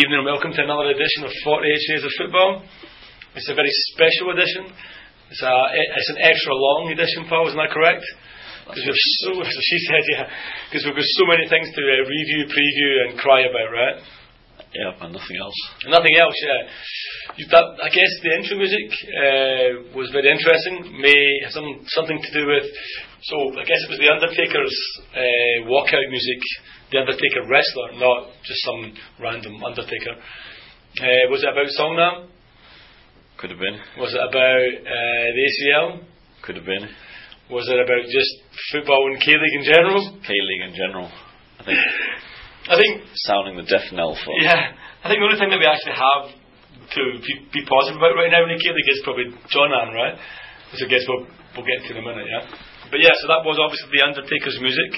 Good evening and welcome to another edition of 48 Shades of Football. It's a very special edition. It's, a, it's an extra long edition, Paul, isn't that correct? Because we've so, so she said, yeah, because we've got so many things to uh, review, preview, and cry about, right? Yeah, and nothing else. Nothing else, yeah. You, that, I guess the intro music uh, was very interesting. May have some, something to do with. So I guess it was the Undertaker's uh, walkout music the Undertaker wrestler, not just some random Undertaker. Uh, was it about Songnam? Could have been. Was it about uh, the ACL? Could have been. Was it about just football and K League in general? K League in general. I think. I think sounding the death knell for. Yeah, I think the only thing that we actually have to be, be positive about right now in the K League is probably John Ann, right? Which I guess we'll we'll get to in a minute, yeah. But yeah, so that was obviously the Undertaker's music.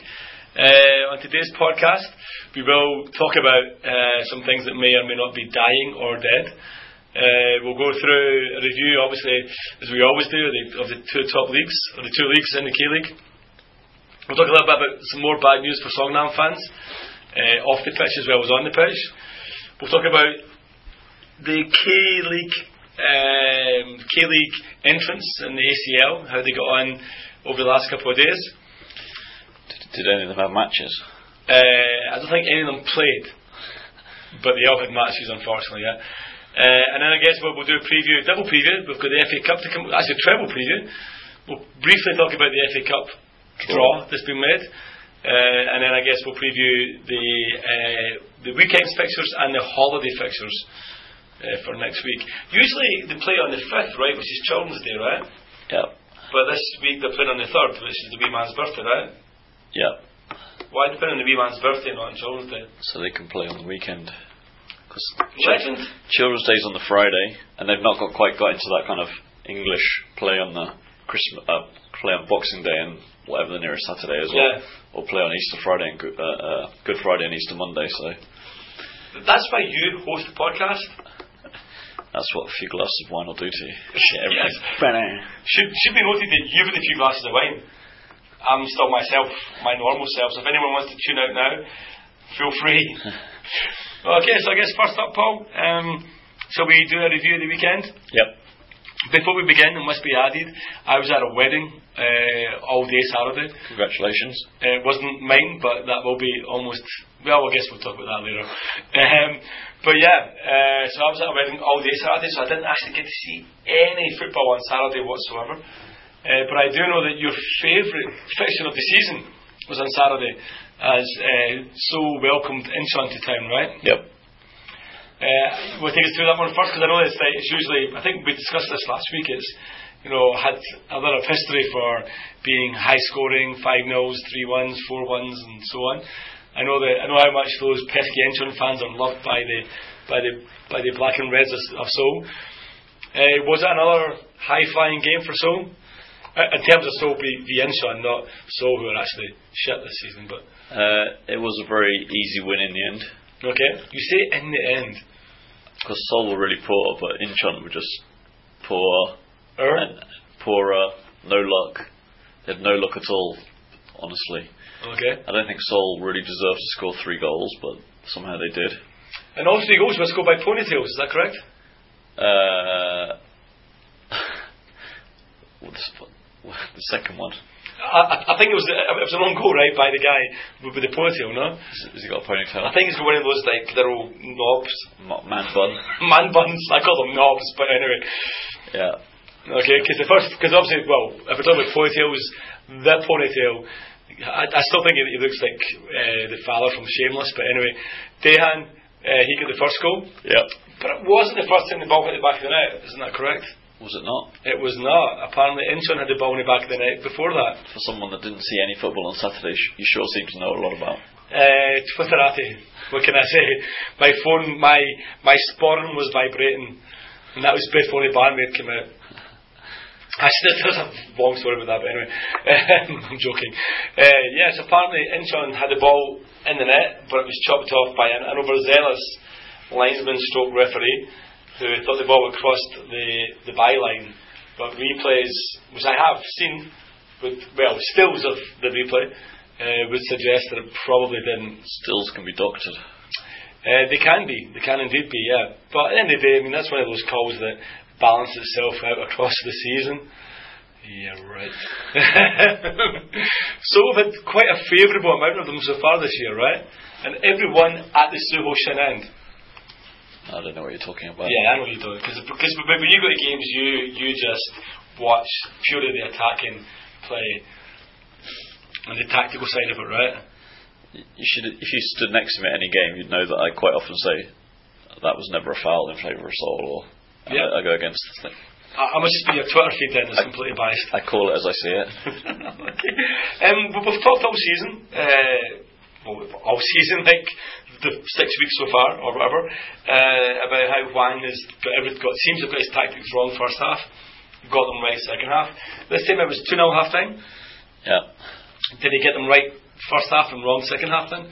Uh, on today's podcast, we will talk about uh, some things that may or may not be dying or dead. Uh, we'll go through a review, obviously, as we always do, of the, of the two top leagues, or the two leagues in the K League. We'll talk a little bit about some more bad news for Songnam fans, uh, off the pitch as well as on the pitch. We'll talk about the K League, um, K League entrance in the ACL, how they got on over the last couple of days. Did any of them have matches? Uh, I don't think any of them played, but they all had matches, unfortunately. Yeah. Uh, and then I guess we'll, we'll do a preview, double preview. We've got the FA Cup to come. Actually, a treble preview. We'll briefly talk about the FA Cup draw that's been made. Uh, and then I guess we'll preview the uh, the weekend fixtures and the holiday fixtures uh, for next week. Usually they play on the fifth, right, which is Children's Day, right? Yeah. But this week they're playing on the third, which is the wee man's birthday, right? Yeah. Why did they on the wee man's birthday, not on Children's Day? So they can play on the weekend. Because Legend. Children's Day's on the Friday, and they've not got quite got into that kind of English play on the Christmas, uh, play on Boxing Day and whatever the nearest Saturday is, Yeah. or, or play on Easter Friday and Good, uh, uh, Good Friday and Easter Monday. So That's why you host the podcast. that's what a few glasses of wine will do to you. Yes. Should should be noted that you've had a few glasses of wine. I'm still myself, my normal self. So if anyone wants to tune out now, feel free. okay, so I guess first up, Paul. Um, shall we do a review of the weekend? Yep. Before we begin, it must be added, I was at a wedding uh, all day Saturday. Congratulations. Uh, it wasn't mine, but that will be almost. Well, I guess we'll talk about that later. Um, but yeah, uh, so I was at a wedding all day Saturday, so I didn't actually get to see any football on Saturday whatsoever. Uh, but I do know that your favourite fixture of the season was on Saturday, as uh, so welcomed Incheon to town, right? Yep. Uh, we'll take us through that one first because I know it's, like, it's usually, I think we discussed this last week, it's, you know, had a lot of history for being high scoring, 5 nils, 3 1s, 4 1s, and so on. I know that I know how much those pesky Incheon fans are loved by the by the by the black and reds of, of Seoul. Uh, was it another high flying game for Seoul? Uh, in terms of Seoul, be the Incheon, not Seoul, who are actually shit this season. But Uh, it was a very easy win in the end okay, you say in the end. Because Seoul were really poor, but Incheon were just poor Er? and poorer, no luck. They had no luck at all, honestly. Okay. I don't think Seoul really deserved to score three goals, but somehow they did. And all three goals were scored by ponytails. Is that correct? Uh, the second one? I, I think it was it was an own goal, right, by the guy with, with the ponytail. No, Has he got a ponytail? I think got one of those like little knobs, Man bun. man buns. I call them knobs, but anyway. Yeah. Okay, because the first, because obviously, well, if we're talking about ponytails, that ponytail, I, I still think he, he looks like uh, the father from Shameless. But anyway, Dejan, uh, he got the first goal, Yeah. but it wasn't the first time the ball hit the back of the net. Isn't that correct? Was it not? It was not. Apparently, Incheon had the ball in the back of the net before that. For someone that didn't see any football on Saturday, sh- you sure seem to know a lot about. Uh, Twitterati. What can I say? My phone, my my sporran was vibrating, and that was before the bandmaid came out. Actually, there's a long story about that, but anyway, I'm joking. Uh, yes, apparently Incheon had the ball in the net, but it was chopped off by an, an overzealous linesman stroke referee who thought the ball had crossed the, the byline. But replays, which I have seen, with, well, stills of the replay, uh, would suggest that it probably didn't. Stills can be doctored. Uh, they can be, they can indeed be, yeah. But at the end of the day, I mean, that's one of those calls that balance itself out across the season. Yeah, right. so we've had quite a favourable amount of them so far this year, right? And everyone at the Suho Shin end. I don't know what you're talking about. Yeah, I know you don't. Because when you go to games, you you just watch purely the attacking play and the tactical side of it, right? You should, if you stood next to me at any game, you'd know that I quite often say that was never a foul in favour of Seoul, or Yeah. I, I go against the thing. I, I must just be your Twitter feed then, that's completely biased. I call it as I see it. okay. Um, we've talked all season, uh, well, all season, like the six weeks so far, or whatever, uh, about how Hwang has got every, got, seems to have got his tactics wrong first half, got them right second half. This time it was 2 0 half time. Yeah. Did he get them right first half and wrong second half then?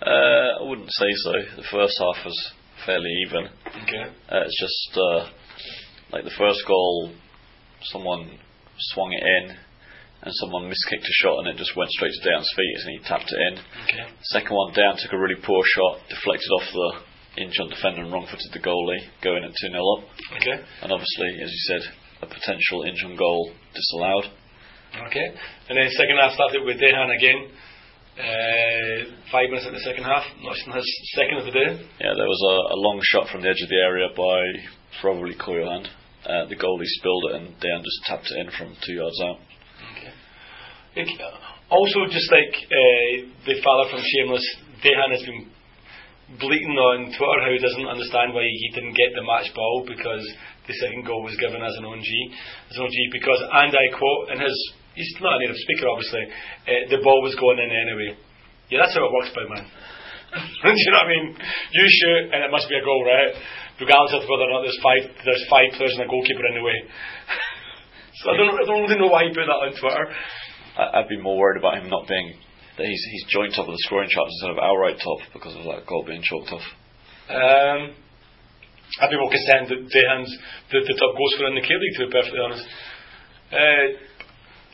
Uh, I wouldn't say so. The first half was fairly even. Okay. Uh, it's just uh, like the first goal, someone swung it in, and someone miskicked a shot, and it just went straight to Down's feet, and he tapped it in. Okay. Second one, Down took a really poor shot, deflected off the Incheon defender, and wrong-footed the goalie, going at two 0 up. Okay. And obviously, as you said, a potential Incheon goal disallowed. Okay. And then second half started with Dejan again. Uh, five minutes in the second half. Nottingham has second of the day. Yeah, there was a, a long shot from the edge of the area by probably Go Yo-han. Uh, the goalie spilled it, and Dan just tapped it in from two yards out. Like, also, just like uh, the father from Shameless, Dejan has been bleating on Twitter how he doesn't understand why he didn't get the match ball because the second goal was given as an OG, as an OG because, and I quote, in his, he's not a native speaker obviously, uh, the ball was going in anyway. Yeah, that's how it works, by man. Do you know what I mean? You shoot and it must be a goal, right? Regardless of whether or not there's five, there's five players and a goalkeeper in the way. so I don't, I don't really know why he put that on Twitter. I, I'd be more worried about him not being that he's he's joint top of the scoring charts instead of outright top because of that goal being chalked off. Um, I'd be more concerned that Dejan's the, the top goal scorer in the K League, to be perfectly honest. Uh,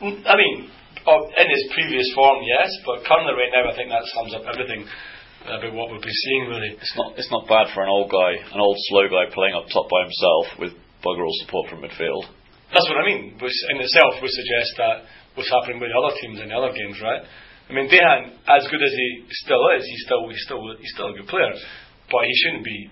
I mean, in his previous form, yes, but currently right now, I think that sums up everything about what we've been seeing, really. It's not it's not bad for an old guy, an old slow guy playing up top by himself with bugger all support from midfield. That's what I mean, which in itself would suggest that what's happening with other teams in other games, right? I mean, Dejan, as good as he still is, he's still he's still he's still a good player, but he shouldn't be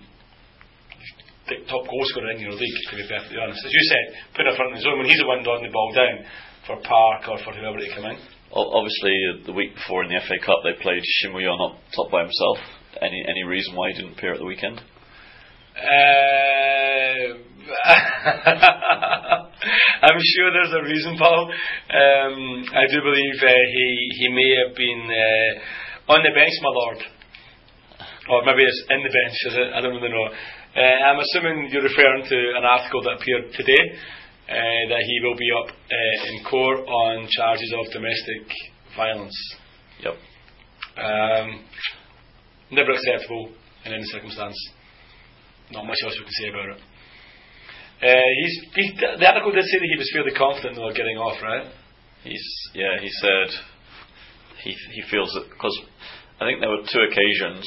the top goal scorer in your league, to be perfectly honest. As you said, put in front of the zone when he's the one dotting the ball down for Park or for whoever to come in. Obviously, uh, the week before in the FA Cup, they played Shimuyon up top by himself. Any any reason why he didn't appear at the weekend? Uh, I'm sure there's a reason, Paul. Um, I do believe uh, he he may have been uh, on the bench, my lord, or maybe it's in the bench. Is it? I don't really know. Uh, I'm assuming you're referring to an article that appeared today uh, that he will be up uh, in court on charges of domestic violence. Yep. Um, never acceptable in any circumstance. Not much else we can say about it. Uh, he's, he, the article did say that he was fairly confident of getting off, right? He's yeah. He said he he feels that because I think there were two occasions,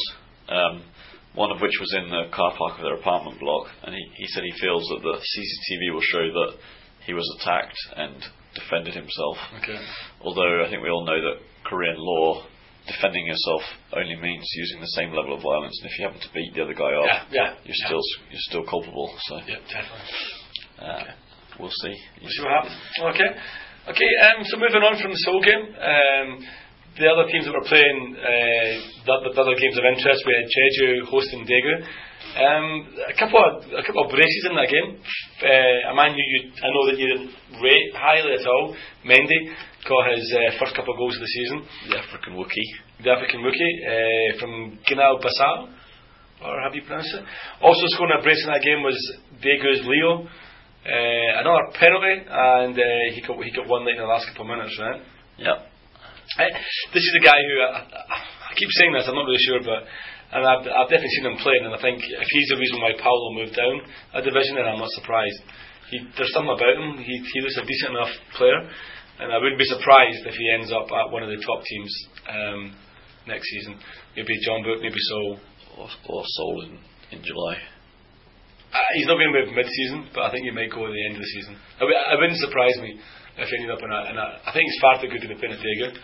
um, one of which was in the car park of their apartment block, and he, he said he feels that the CCTV will show that he was attacked and defended himself. Okay. Although I think we all know that Korean law defending yourself only means using the same level of violence, and if you happen to beat the other guy up, Yeah, yeah. you're yeah. still you're still culpable. So Yeah, definitely. uh, we'll see. We'll see what happens. Okay. Okay, um, so moving on from the Seoul game, um, the other teams that were playing, uh, the, the other games of interest, we had Jeju hosting Daegu. Um, a couple of a couple of braces in that game. Uh, a man who you, I know that you didn't rate highly at all, Mendy, got his uh, first couple of goals of the season. The African Wookiee. the African rookie uh, from Guinea Bissau, or have you pronounced it? Also scoring a brace in that game was Daegu's Leo. Uh, another penalty, and uh, he got he got one late in the last couple of minutes, right? Yep. Uh, this is a guy who I, I keep saying this. I'm not really sure, but and I've, I've definitely seen him playing, and I think if he's the reason why Paulo moved down a division, then I'm not surprised. He, there's something about him. He, he looks a decent enough player, and I wouldn't be surprised if he ends up at one of the top teams um, next season. Maybe Jeonbuk, maybe Seoul. Or, or Seoul in, in July. Uh, he's not going to move mid-season, but I think he might go at the end of the season. It, w- it wouldn't surprise me if he ended up in a. In a I think it's far too good to be playing at Daegu.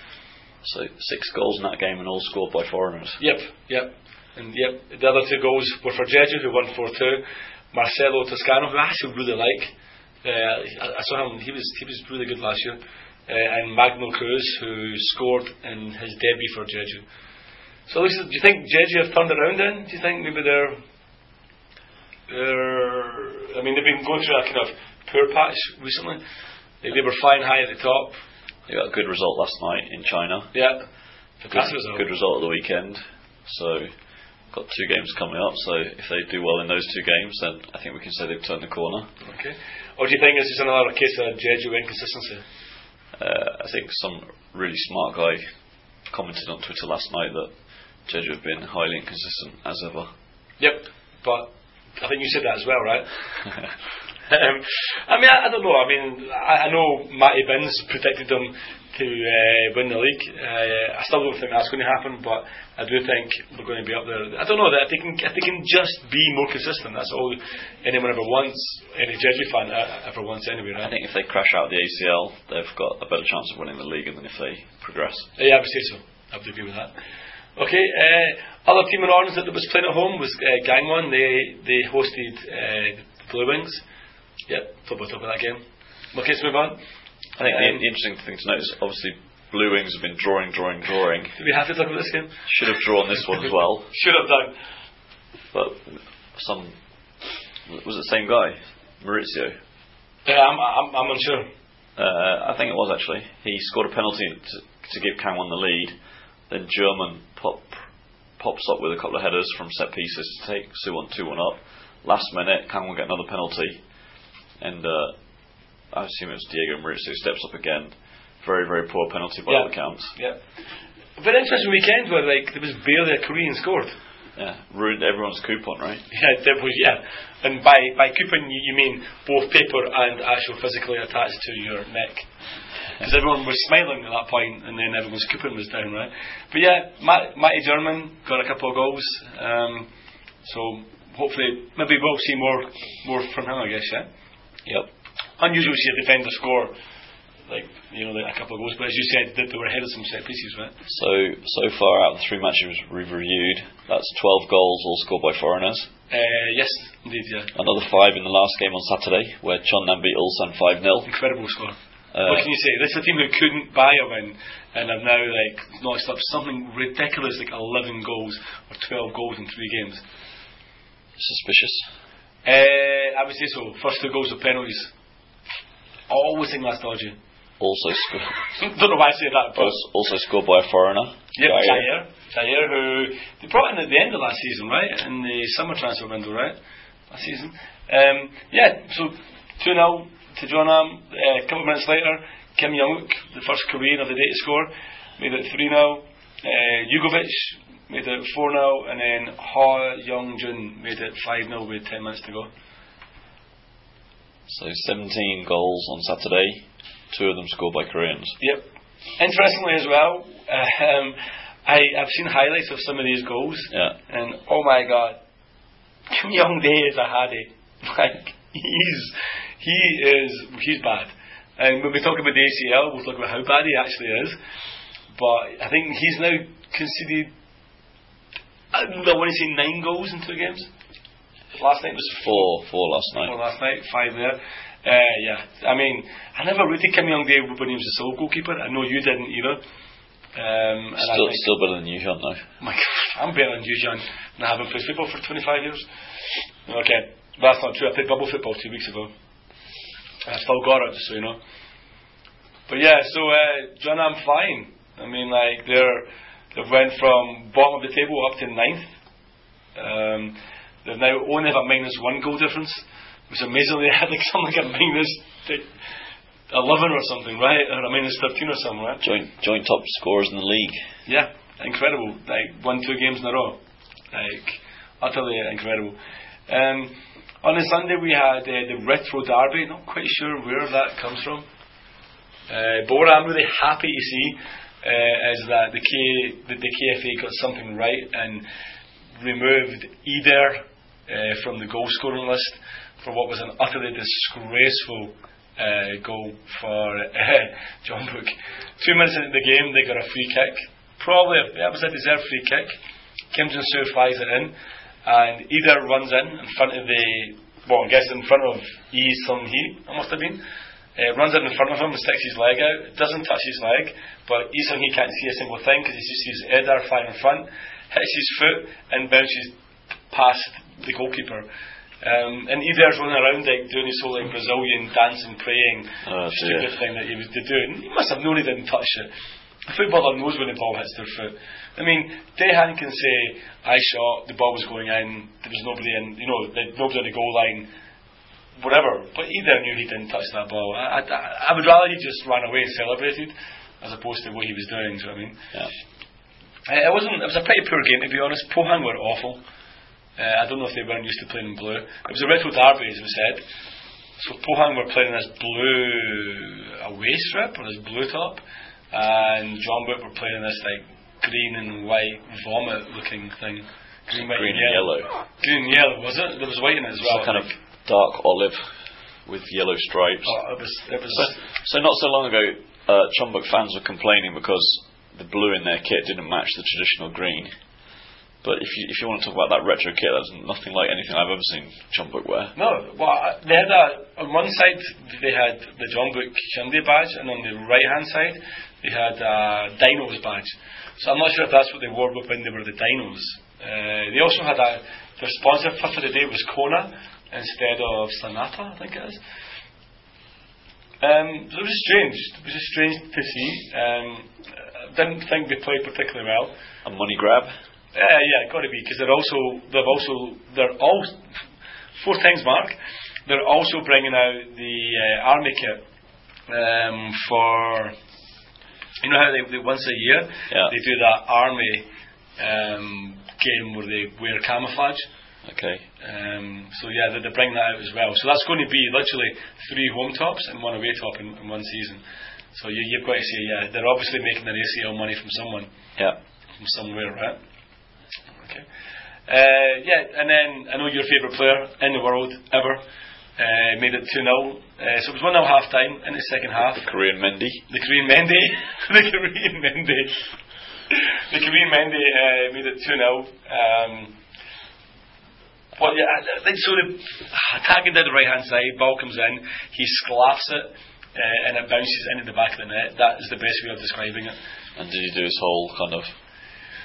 So six goals in that game and all scored by foreigners. Yep, yep. And yep, the other two goals were for Jeju, who won 4 2. Marcelo Toscano, who I actually really like. Uh, I, I saw him, he was, he was really good last year. Uh, and Magno Cruz, who scored in his debut for Jeju. So, Lisa, do you think Jeju have turned around then? Do you think maybe they're. they're I mean, they've been going through a kind of poor patch recently. They, they were flying high at the top. They got a good result last night in China. Yeah. Good, Fantastic result. good result at the weekend. So got two games coming up. So if they do well in those two games, then I think we can say they've turned the corner. Okay. Or do you think this is another case of Jeju inconsistency? Uh, I think some really smart guy commented on Twitter last night that Jeju have been highly inconsistent as ever. Yep. But I think you said that as well, right? um, I mean, I, I don't know. I mean, I, I know Matty Binns predicted them to uh, win the league. Uh, I still don't think that's going to happen, but I do think we're going to be up there. I don't know that if they can if they can just be more consistent. That's all anyone ever wants. Any Jeju fan uh, ever wants anyway, I think if they crash out the ACL, they've got a better chance of winning the league than if they progress. Yeah, I would say so. I would agree with that. Okay, uh, other team in Orange that was playing at home was uh, Gangwon. They they hosted uh, the Blue Wings. Yep, talk about that game. Okay, let's move on. I think the, Um, the interesting thing to note is obviously Blue Wings have been drawing, drawing, drawing. We have to talk about this game? Should have drawn this one as well, Should have done. but some was it the same guy, Maurício. Yeah, I'm, I'm, I'm unsure. Uh, I think it was actually. He scored a penalty to, to give Kangwon the lead. Then Jurman pop, pops up with a couple of headers from set pieces to take Suwon 2 1 up. Last minute, Kangwon get another penalty. And uh, I assume it was Diego Maurício steps up again. Very, very poor penalty by Yeah. all accounts. Yeah. But interesting weekend where like there was barely a Korean scored. Yeah, ruined everyone's coupon, right? Yeah, that was yeah. And by by coupon you, you mean both paper and actual physically attached to your neck. Because everyone was smiling at that point, and then everyone's coupon was down, right? But yeah, Matt, Matty Jurman got a couple of goals. Um, so hopefully, maybe we'll see more more from him, I guess. Yeah. Yep. Unusual to see a defender score like you know like a couple of goals, but as you said, that they were ahead of some set pieces, right? So so far out of the three matches we've reviewed, that's 12 goals all scored by foreigners. Uh, yes, indeed, yeah. Another five in the last game on Saturday, where Chonnam beat Ulsan 5 0. Incredible score. Uh, what can you say? This is a team who couldn't buy a win and have now like notched up something ridiculous like 11 goals or 12 goals in three games. Suspicious. Uh, I would say so. First two goals of penalties. Always that's dodgy. Also scored. Don't know why I say that, but Also, also scored by a foreigner. Yep, Jair. Jair. Who they brought in at the end of last season, right? In the summer transfer window, right? Last season. Um, yeah, so 2 0 to Jeonnam. Uh, a couple of minutes later, Kim Young the first Korean of the day to score, made it 3 0. Uh, Jugovic made it 4 0. And then Ha Young Jun made it 5 0 with 10 minutes to go. So 17 goals on Saturday, two of them scored by Koreans. Yep. Interestingly as well, um, I, I've seen highlights of some of these goals. Yeah. And oh my god, Kim Young Dae is a hardie. Like he's he is he's bad. And when we talk about the ACL, we'll talk about how bad he actually is. But I think he's now conceded. I want to say nine goals in two games. Last night was Four, four last night. four last night, five there. Uh, yeah, I mean, I never rated Kim Young Dae when he was a sole goalkeeper. I know you didn't either. Um, Still, still better than you, John. though. my God, I'm better than you, John, and I haven't played football for 25 years. Okay, that's not true. I played bubble football two weeks ago. I still got it, just so you know. But yeah, so uh, John, I'm fine. I mean, like they're they've went from bottom of the table up to ninth. Um, they've now only have a minus one goal difference, which amazingly they had like something like a eleven or something, right? Or a minus thirteen or something, right? Joint, joint top scorers in the league. Yeah, incredible. Like won two games in a row. Like utterly incredible. Um, on a Sunday we had uh, the retro derby. Not quite sure where that comes from. Uh, but what I'm really happy to see uh, is that the, K, the, the KFA got something right and removed Eder uh, from the goal scoring list for what was an utterly disgraceful uh, goal for uh, Jeonbuk. Two minutes into the game, they got a free kick. Probably, that was a deserved free kick. Kim Jin Soo flies it in, and Eder runs in in front of the, well, I guess in front of Yi Sung Hee, it must have been. Uh, runs in in front of him and sticks his leg out. Doesn't touch his leg, but Yi Sung Hee can't see a single thing because he just sees Eder flying in front, hits his foot, and bounces past the goalkeeper. Um, and Eder's running around like doing his whole like Brazilian dancing, praying, Oh, stupid dear. thing that he was doing. He must have known he didn't touch it. A footballer knows when the ball hits their foot. I mean, Dejan can say, I shot, the ball was going in, there was nobody in, you know, nobody on the goal line, whatever. But Eder knew he didn't touch that ball. I, I, I would rather he just ran away and celebrated, as opposed to what he was doing, do you know what I mean? Yeah. Uh, it wasn't. It was a pretty poor game to be honest. Pohang were awful. Uh, I don't know if they weren't used to playing in blue. It was a retro derby, as we said. So Pohang were playing in this blue away strip or this blue top, and Jeonbuk were playing in this like green and white vomit looking thing. Green, white, Green and yellow. yellow. Green and yellow was it? There was white in it as well. a kind of dark olive with yellow stripes. Oh, it was. It was. So, so not so long ago, uh, Jeonbuk fans were complaining because the blue in their kit didn't match the traditional green. But if you if you want to talk about that retro kit, that's nothing like anything I've ever seen Jeonbuk wear. No, well, uh, they had a, on one side they had the Jeonbuk Shindy badge, and on the right hand side they had a Dinos badge. So I'm not sure if that's what they wore when they were the Dinos. Uh, they also had a their sponsor for the day was Kona instead of Sonata, I think it is. Um, so it was strange. It was just strange to see. Um, didn't think they played particularly well. A money grab. Uh, yeah, got to be because they're also they've also they're all four things, mark. They're also bringing out the uh, army kit um, for you know how they, they once a year Yeah. they do that army um, game where they wear camouflage. Okay. Um, so yeah, they're, they're bringing that out as well. So that's going to be literally three home tops and one away top in, in one season. So you, you've got to say yeah, they're obviously making their ACL money from someone Yeah. from somewhere, right? Okay. Uh, yeah, and then I know your favourite player in the world ever uh, made it 2 0. Uh, so it was 1 0 half time in the second half. The Korean Mendy. The Korean Mendy. the Korean Mendy. the Korean Mendy uh, made it 2 0. Um, well, yeah, I think so. The attacking down the right hand side, ball comes in, he sclaffs it, uh, and it bounces into the back of the net. That is the best way of describing it. And did he do his whole kind of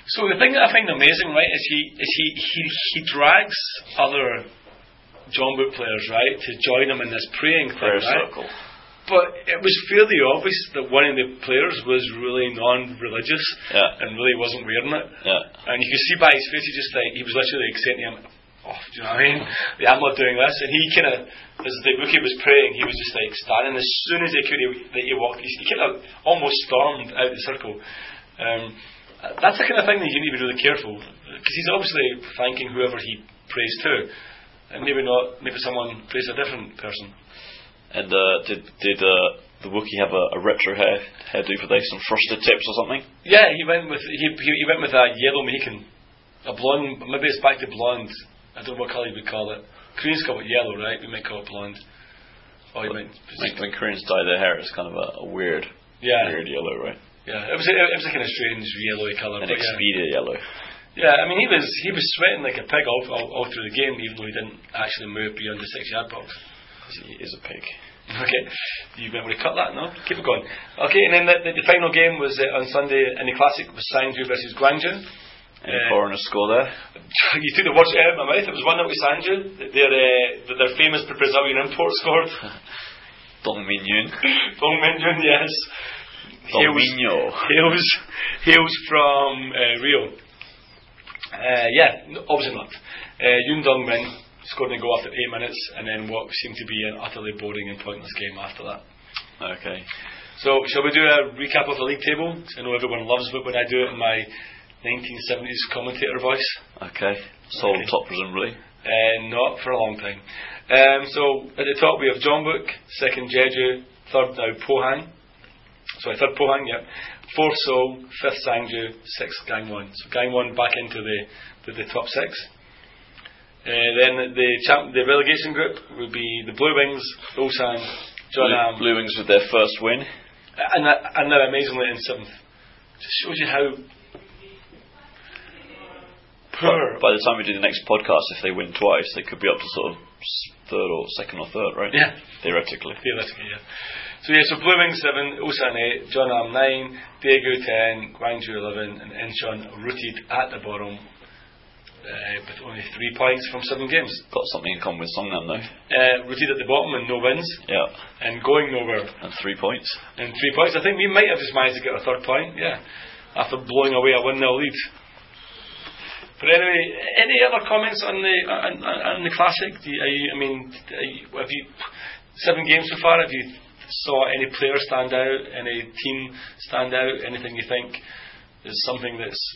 So the thing that I find amazing, right, is he is he he, he drags other Jeonbuk players, right, to join him in this praying thing, prayer right? circle? But it was fairly obvious that one of the players was really non-religious Yeah. and really wasn't wearing it. Yeah. And you could see by his face, he just like he was literally to him, "Oh, do you know what I mean? Yeah, I'm not doing this." And he kind of, as the bookie was praying, he was just like standing. As soon as he could, he, that he walked. He, he kind of almost stormed out the circle. Um, that's the kind of thing that you need to be really careful because he's obviously thanking whoever he prays to, and maybe not. Maybe someone prays a different person. And uh, did did uh, the Wookiee have a, a retro hair hairdo for like some frosted tips or something? Yeah, he went with he he, he went with a yellow Mohican, a blonde. Maybe it's back to blonde. I don't know what colour you would call it. Koreans call it yellow, right? We might call it blonde. Oh, you might. When, when Koreans dye their hair, it's kind of a, a weird, Yeah, weird yellow, right? Yeah. It was a, it was a kind of strange yellowy colour. An but yeah. Yellow. yeah, I mean he was he was sweating like a pig all, all, all through the game, even though he didn't actually move beyond the six yard box. He is a pig. Okay, you might want to cut that, no? Keep it going. Okay, and then the, the, the final game was uh, on Sunday in the Classic was Sangju versus Gwangju. Any Uh, foreigners score there? you took the words out of my mouth. It was one that was Sangju. Their uh, their famous Brazilian import scored. Dong Min Yun. Dong Minjun, yes. Minyo. hails, hails from uh, Rio. Uh, yeah, obviously not. Uh, Yoon Dong Min scored a goal after eight minutes, and then what seemed to be an utterly boring and pointless game after that. Okay. So, shall we do a recap of the league table? I know everyone loves it when I do it in my 1970s commentator voice. Okay. Solid Okay. top, presumably. Uh, not for a long time. Um, so at the top we have Jeonbuk, second Jeju, third now Pohang. Sorry, third Pohang, yeah. fourth Seoul, fifth Sangju, sixth Gangwon. So Gangwon back into the, the, the top six. Uh, then the champ, the relegation group would be the Blue Wings, Ulsan, Jeonnam, Blue Wings with their first win. and that- and they're amazingly in seventh. Just shows you how. By the time we do the next podcast, if they win twice, they could be up to sort of third or second or third, right? Yeah. Theoretically. Theoretically, yeah. So yeah, so Blue Wings seven, Ulsan eight, Jeonnam nine, Daegu ten, Gwangju eleven, and Incheon rooted at the bottom uh, with only three points from seven games. Got something in common with Songnam now. Uh, rooted at the bottom and no wins, Yeah. and going nowhere And three points. and three points. I think we might have just managed to get a third point, yeah, after blowing away a one 0 lead. But anyway, any other comments on the on, on, on the classic? Do you, are you, I mean, you, have you seven games so far? Have you saw any player stand out? Any team stand out? Anything you think is something that's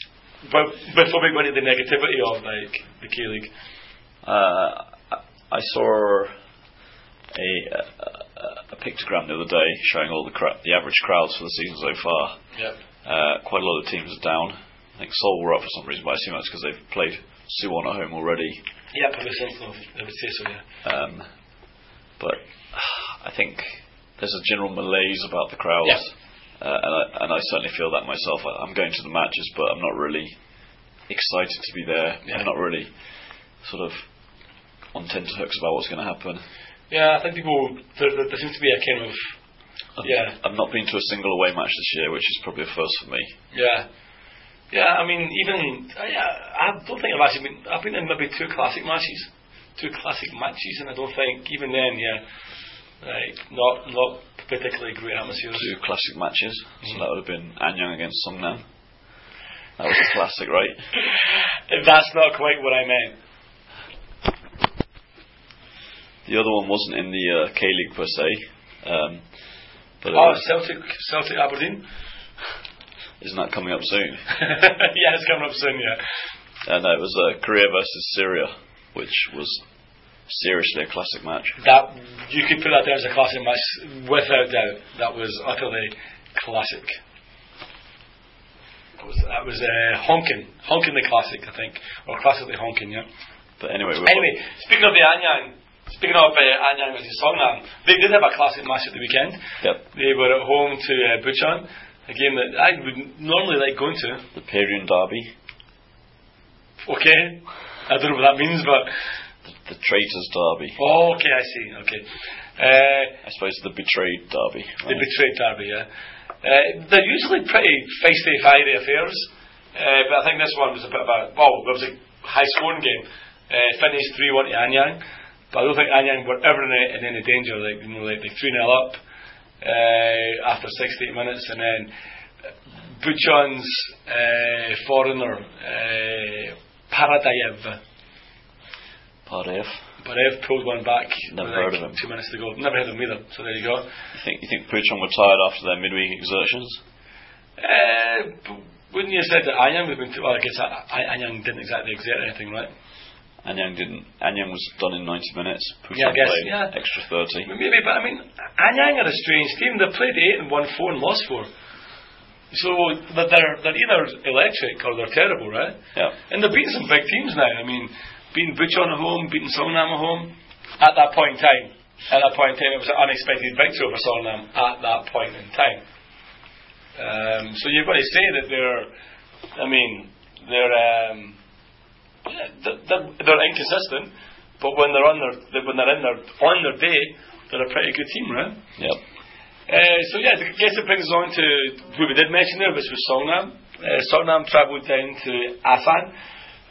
but before we go into the negativity of like the K League? Uh, I- saw a, a, a pictogram the other day showing all the cra- the average crowds for the season so far. Yep. Uh, quite a lot of teams are down. I think Seoul were up for some reason, but I assume that's because they've played Suwon at home already. Would say so. I would say so. Yeah. Um, but I think there's a general malaise about the crowds, Yeah. uh, and, I, and I certainly feel that myself. I, I'm going to the matches, but I'm not really excited to be there. Yeah. I'm not really sort of on tenterhooks about what's going to happen. Yeah, I think people there, there, there seems to be a kind of I've, Yeah. I've not been to a single away match this year, which is probably a first for me. Yeah. Yeah, I mean, even I, I don't think I've actually been. I've been in maybe two classic matches, two classic matches, and I don't think even then, yeah, like not not particularly great atmospheres. Two classic matches, so Mm. that would have been Anyang against Songnam. That was a classic, right? That's not quite what I meant. The other one wasn't in the uh, K League per se, um, but Oh, Celtic, Celtic Aberdeen. isn't that coming up soon? yeah, it's coming up soon. Yeah, Uh, no, it was uh, Korea versus Syria, which was seriously a classic match. that you could put that down as a classic match without doubt. That was utterly classic. That was, that was uh, honking, honking the classic, I think, or classically honking. Yeah. But anyway, Anyway, speaking of the Anyang, speaking of uh, Anyang versus Songnam, they did have a classic match at the weekend. Yep. They were at home to uh, Bucheon, a game that I would normally like going to. the Pyrian Derby, Okay, I don't know what that means, but the, Traitors Derby, oh, okay, I see. Okay, uh, I suppose the Betrayed Derby. the betrayed derby. Yeah, uh, they're usually pretty feisty, fiery affairs, uh, but I think this one was a bit of a well, it was a high scoring game. Uh, finished three one to Anyang, but I don't think Anyang were ever in, a- in any danger. Like you know, like they three 0 up uh, after 68 minutes, and then Bucheon's uh, foreigner uh, Paradayev. Parev. Parev pulled one back. Never heard of him. Two minutes to go. Never heard of him either. So there you go. You think you think Bucheon were tired after their midweek exertions? Uh, wouldn't you have said that Anyang would have been? Well, I guess Anyang didn't exactly exert anything, right? Anyang didn't. Anyang was done in 90 minutes. Bucheon Yeah, I guess, played yeah. extra 30. Maybe, but I mean, Anyang are a strange team. They played eight and won four and lost four. So that they're they're either electric or they're terrible, right? Yeah. And they're beating some big teams now. I mean, beating Bucheon at home, beating Songnam at home. At that point in time, at that point in time, it was an unexpected victory over Songnam at that point in time. Um, so you've got to say that they're, I mean, they're um, yeah, they're, they're, inconsistent, but when they're on their when they're in their on their day, they're a pretty good team, right? Yep. Uh, so yeah, I guess it brings us on to who we did mention there, which was Songnam. Uh, Songnam travelled down to Asan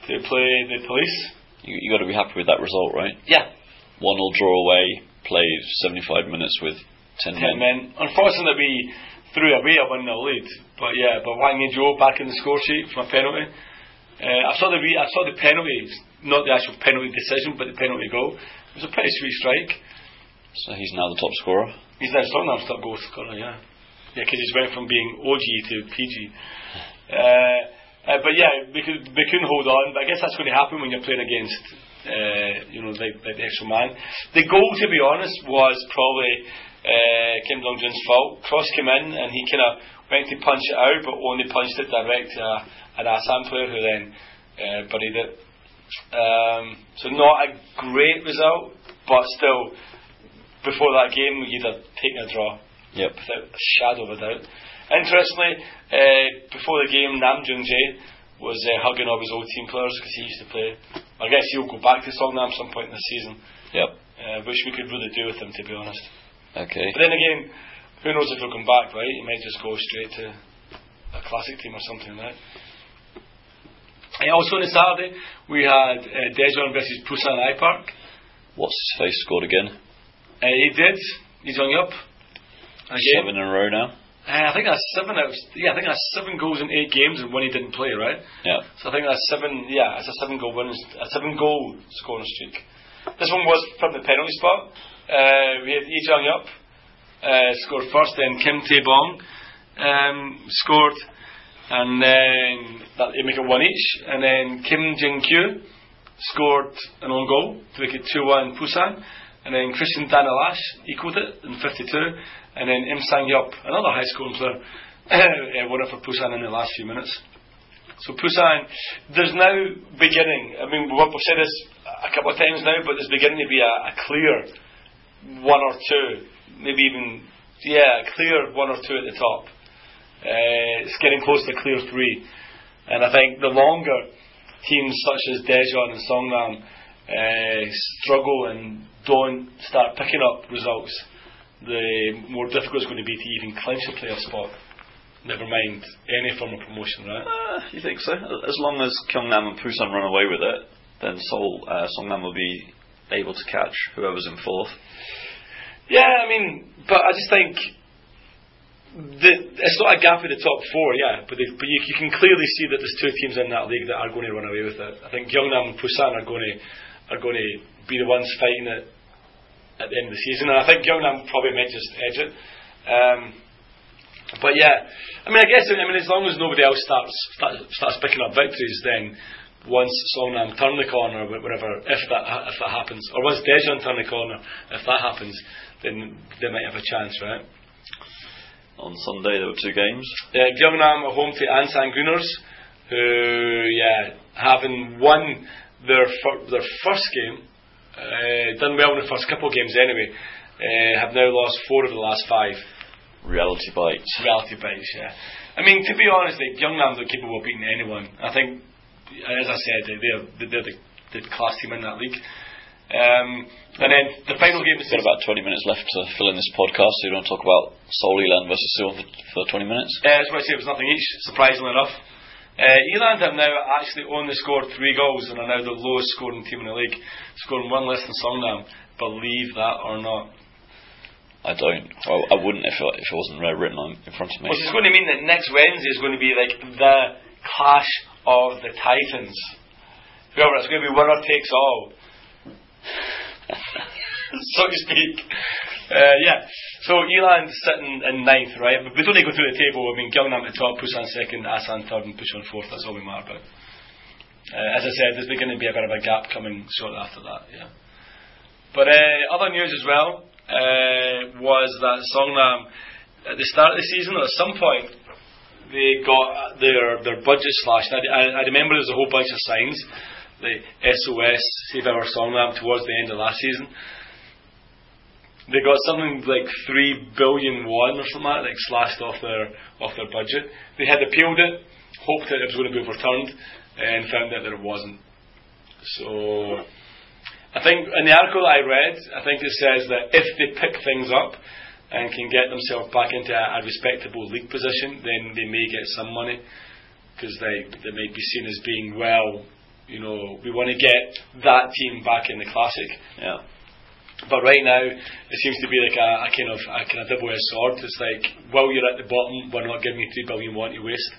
to play the police. You, you got to be happy with that result, right? Yeah, One 0 draw away, played 75 minutes with 10 ten men. men. Unfortunately, we threw away a one 0 lead. But yeah, but Hwang Ui-jo back in the score sheet from a penalty. Uh, I saw the re- I saw the penalty, not the actual penalty decision, but the penalty goal. It was a pretty sweet strike. So he's now the top scorer. He's now Songnam's top goal scorer, yeah. Yeah, because he's went from being OG to PG. Uh, uh, but yeah, we, could, we couldn't hold on. But I guess that's going to happen when you're playing against, uh, you know, like, like the extra man. The goal, to be honest, was probably uh, Kim Dong Jun's fault. Cross came in and he kind of went to punch it out, but only punched it direct to an Asan player who then uh, buried it. Um, so not a great result, but still, before that game, you'd have taken a draw. Yep. Without a shadow of a doubt. Interestingly, uh, before the game, Nam Jung Jae was uh, hugging all his old team players because he used to play. I guess he'll go back to Songnam at some point in the season, Yep. uh, which we could really do with him, to be honest. Okay. But then again, who knows if he'll come back, right? He might just go straight to a classic team or something, right? Uh, also on the Saturday, we had uh, Daejeon versus Busan I Park. What's his face scored again? Uh, he did. He's on up. Again. Seven in a row now. Uh, I think that's seven out. Of, yeah, I think that's seven goals in eight games, and one he didn't play, right? Yeah. So I think that's seven. Yeah, it's a seven goal win, a seven goal scoring streak. This one was from the penalty spot. Uh, we had Lee Jung Yup uh, scored first, then Kim Tae Bong um, scored, and then that they make it one each, and then Kim Jin Kyu scored an own goal to make it two one Busan, and then Christian Danielash equalled it in 52, and then Im Sang Yup, another high school player, won it for Busan in the last few minutes. So Busan, there's now beginning. I mean, we've said this a couple of times now, but there's beginning to be a, a clear one or two, maybe even yeah, clear one or two at the top. Uh, it's getting close to clear three, and I think the longer teams such as Daejeon and Songnam uh, struggle and don't start picking up results, the more difficult it's going to be to even clinch a player spot. Never mind any form of promotion, right? Uh, you think so? As long as Gyeongnam and Busan run away with it, then Seoul, uh, Songnam will be able to catch whoever's in fourth. Yeah, I mean, but I just think the, it's not a gap in the top four, yeah, but, they, but you, you can clearly see that there's two teams in that league that are going to run away with it. I think Gyeongnam and Busan are going to are going to be the ones fighting it at the end of the season, and I think Gyeongnam probably might just edge it. Um, but yeah, I mean, I guess I mean as long as nobody else starts starts, starts picking up victories, then once Songnam turn the corner, wh- whatever, if that if that happens, or once Daejeon turn the corner, if that happens, then they might have a chance, right? On Sunday there were two games. Gyeongnam are home to Ansan Greeners, who, yeah, having won their fir- their first game, uh, done well in the first couple of games anyway, uh, have now lost four of the last five. Reality bites. Reality bites, yeah. I mean, to be honest, like, Gyeongnam are capable of beating anyone. I think, as I said, they- they're, they're the, the class team in that league. Um, and then the final game is We've got about 20 minutes left to fill in this podcast, so you don't talk about Seoul E-Land versus Seoul for, for 20 minutes. Uh, that's what I say, it was nothing each, surprisingly enough. Uh, E-Land have now actually only scored three goals and are now the lowest scoring team in the league, scoring one less than Songnam. Believe that or not. I don't. Well, I wouldn't if it, if it wasn't written on, in front of me. Which is going to mean that next Wednesday is going to be like the clash of the Titans. Whoever, it's going to be winner takes all. so to speak. Uh, yeah. So E-Land's sitting in ninth, right? But we don't need to go through the table. I mean, Gyeongnam at top, Busan second, Asan third, and Busan fourth. That's all we matter about. Uh, as I said, there's going to be a bit of a gap coming shortly after that. Yeah. But uh, other news as well uh, was that Songnam at the start of the season, or at some point, they got their their budget slashed. I, I, I remember there was a whole bunch of signs, like SOS, Save Our Songnam, towards the end of last season. They got something like three billion won or something like, that, like slashed off their off their budget. They had appealed it, hoped that it was going to be overturned, and found out that it wasn't. So I think in the article I read, I think it says that if they pick things up and can get themselves back into a, a respectable league position, then they may get some money because they they might be seen as being well. You know, we want to get that team back in the classic. Yeah. But right now, it seems to be like a, a kind of a kind of double-edged sword. It's like, while you're at the bottom, we're not giving you three billion won to waste,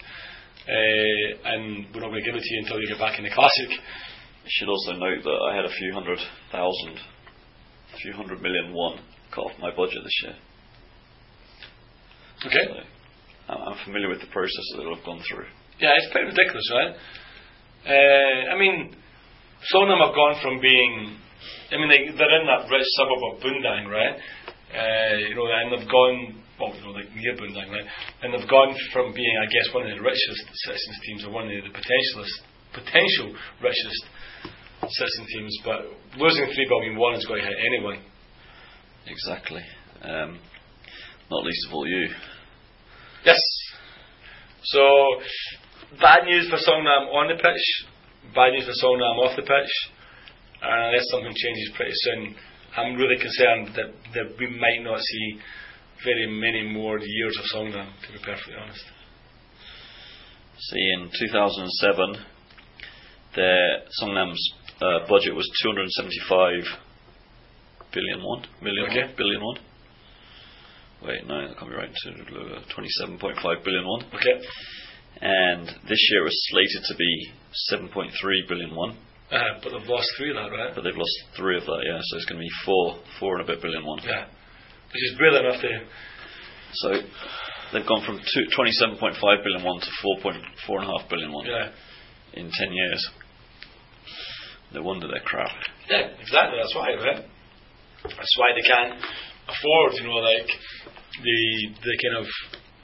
uh, and we're not going to give it to you until you get back in the classic. You should also note that I had a few hundred thousand, a few hundred million won cut off my budget this year. Okay. So I'm I'm familiar with the process that I've gone through. Yeah, it's pretty ridiculous, right? Uh, I mean, some of them have gone from being, I mean, they, they're in that rich suburb of Bundang, right? Uh, you know, and they've gone, well, you know, like near Bundang, right? And they've gone from being, I guess, one of the richest citizens teams or one of the potentialist, potential richest citizen teams, but losing three Belgian one has got to hit anyone. Exactly. Um, not least of all you. Yes. So, bad news for Songnam on the pitch, bad news for Songnam off the pitch, and unless something changes pretty soon, I'm really concerned that, that we might not see very many more years of Songnam, to be perfectly honest. See, in 2007, the Songnam's uh, budget was 275 billion won. Million Okay. won? Billion won? Wait, no, that can't be right. To, uh, 27.5 billion won. Okay. And this year was slated to be 7.3 billion won, Uh, but they've lost three of that, right? but they've lost three of that, yeah, so it's going to be four, four and a bit billion won. Yeah. Which is enough to. So they've gone from two, 27.5 billion won to 4.4.5 billion won Yeah. in 10 years. No wonder they're crap. Yeah, exactly. That's why, right? That's why they can't afford, you know, like the the kind of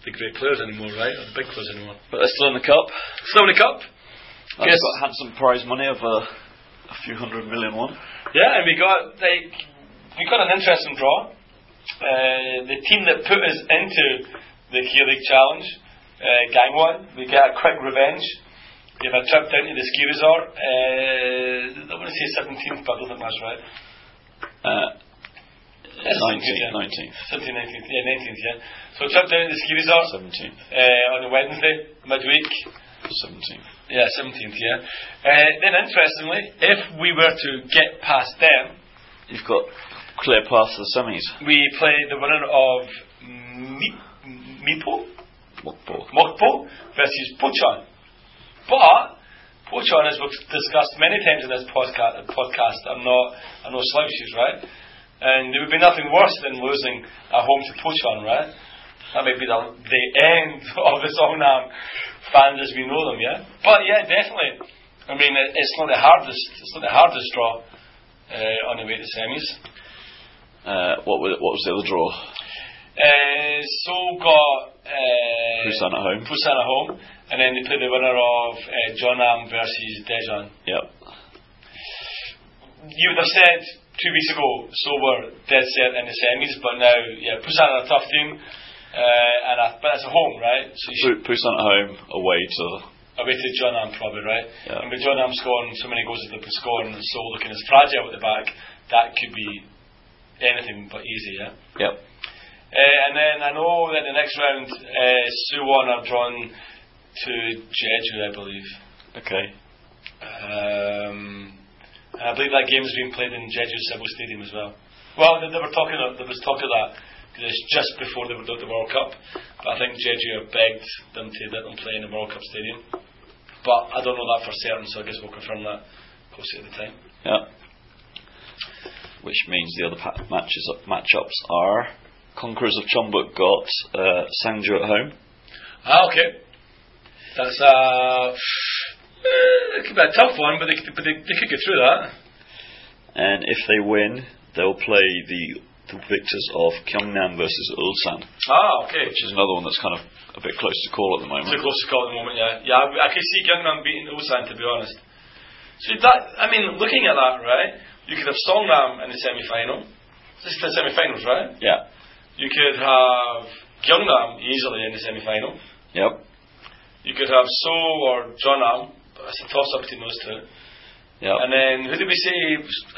the great players anymore, right? Or the big players anymore. But they're still in the cup. Still in the cup. That's Yes. got handsome prize money of uh, a few hundred million won. Yeah, and we got like we got an interesting draw. Uh, the team that put us into the K League Challenge, uh, Gangwon, we get a quick revenge. We have a trip down to the ski resort. Uh, I want to say 17th, but I don't think that's right. Uh, Yes, 19th, yeah. 19th, 17th, 19th, yeah, 19th, yeah. So a trip down to the ski resort 17th, uh, on the Wednesday, midweek. 17th. Yeah, 17th, yeah. Uh, then interestingly, if we were to get past them, You've got clear path to the semis. we play the winner of Mi- Mipo, Mokpo. Mokpo versus Pochon. But Pochon, as we've discussed many times in this podcast, podcast are not are no slouches, right? And there would be nothing worse than losing at home to Pochon, right? That might be the, the end of the Songnam fans as we know them, yeah. But yeah, definitely. I mean, it, it's not the hardest. It's not the hardest draw uh, on the way to semis. Uh, what, was, what was the other draw? Uh, so got uh, Busan at home. Busan at home, and then they play the winner of uh, Jeonnam versus Daejeon. Yep. You would have said two weeks ago, so we're dead set in the semis, but now, yeah, Busan are a tough team, uh, and I, but it's a home, right? So you should Pu- Busan at home, away to. away to Jeonnam probably, right? Yeah. And with Jeonnam scoring so many goals they've been scoring, and so looking as fragile at the back, that could be anything but easy, yeah. Yep. Uh, and then I know that the next round, uh, Suwon are drawn to Jeju, I believe. Okay. Um, and I believe that game is being played in Jeju Civil Stadium as well. Well, they, they were talking. Of, there was talk of that just before they were doing the World Cup. But I think Jeju have begged them to let them play in the World Cup stadium. But I don't know that for certain, so I guess we'll confirm that closer to the time. Yep. Which means the other pa- matches matchups are Conquerors of Jeonbuk got uh, Sangju at home. Ah, okay. That's uh, eh, it could be a tough one, but they, could- but they, they could get through that. And if they win, they'll play the victors of Gyeongnam versus Ulsan, Ah, okay. which is another one that's kind of a bit close to call at the moment. Too close to call at the moment, yeah. Yeah, I, I could see Gyeongnam beating Ulsan, to be honest. So that, I mean, looking at that, right, you could have Songnam in the semi-final. This is the semi-finals, right? Yeah. You could have Gyeongnam easily in the semi-final. Yep. You could have So or Jeonnam. It's a toss-up between those two. Yep. And then, who did we say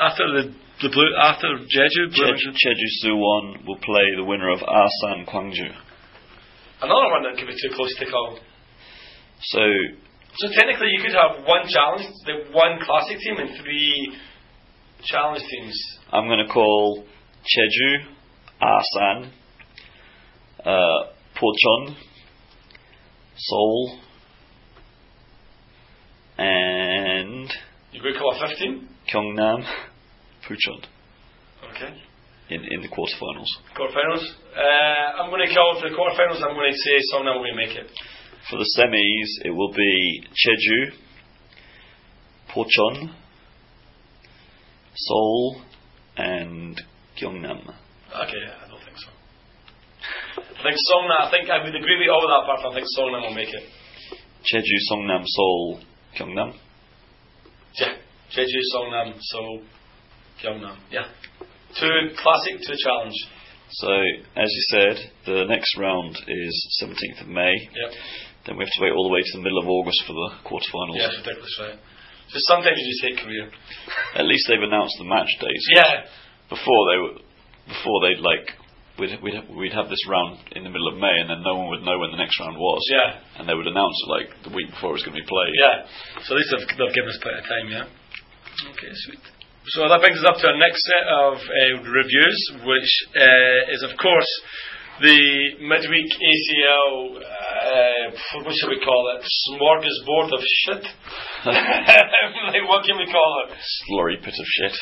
after the, the blue, after Jeju? Jeju, Jeju Suwon will play the winner of Asan Gwangju. Another one that could be too close to call. So So technically, you could have one challenge, the one classic team, and three challenge teams. I'm going to call Jeju, Asan, uh, Pochon, Seoul, and You could call a 15. Gyeongnam, Puchon Okay. in, in the quarterfinals. Quarterfinals. Uh, I'm going to call for the quarterfinals. I'm going to say Songnam will make it. For the semis, it will be Jeju, Pochon, Seoul, and Gyeongnam. Okay, I don't think so. I think Songnam. I think I would agree with all of that from I think Songnam will make it. Jeju, Songnam, Seoul, Gyeongnam. Yeah, Jeju, Songnam, Seoul, Gyeongnam. Yeah, two classic, two challenge. So, as you said, the next round is 17th of May. Yep. Then we have to wait all the way to the middle of August for the quarterfinals. Yeah, it's ridiculous, right? So sometimes you just hate Korea. At least they've announced the match dates. Yeah, Before they were, before they'd like, we'd, we'd, we'd have this round in the middle of May and then no one would know when the next round was. yeah, And they would announce it like the week before it was going to be played. yeah. So at least they've, they've given us plenty of time, yeah. Okay, sweet. So that brings us up to our next set of uh, reviews, which uh, is of course the midweek ACL. Uh, what should we call it? Smorgasbord of shit. like what can we call it? Slurry pit of shit.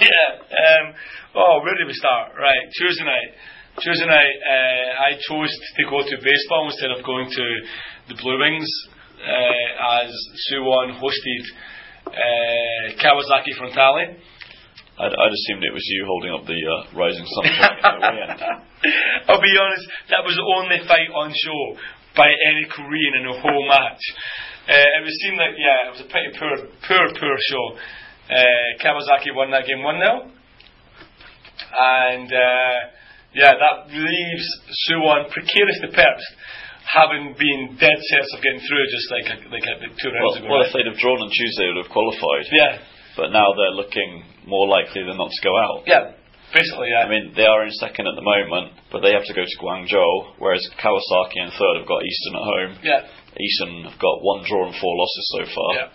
yeah. Um, oh, where did we start? Right, Tuesday night. Tuesday night, uh, I chose to go to baseball instead of going to the Blue Wings uh, as Suwon hosted uh, Kawasaki Frontale. I'd, I'd assumed it was you holding up the uh, Rising Sun the. I'll be honest, that was the only fight on show by any Korean in the whole match. Uh, it was seemed like, yeah, it was a pretty poor, poor, poor show. Uh, Kawasaki won that game 1 0. And, uh, yeah, that leaves Suwon precarious to perps, having been dead sets of getting through just like, like, like two rounds Well, ago. well, right? if they'd have drawn on Tuesday, they would have qualified. yeah, But now they're looking more likely than not to go out. yeah, basically, yeah. I mean, they are in second at the moment, but they have to go to Guangzhou, whereas Kawasaki in third have got Eastern at home. yeah. Eastern have got one draw and four losses so far. Yeah.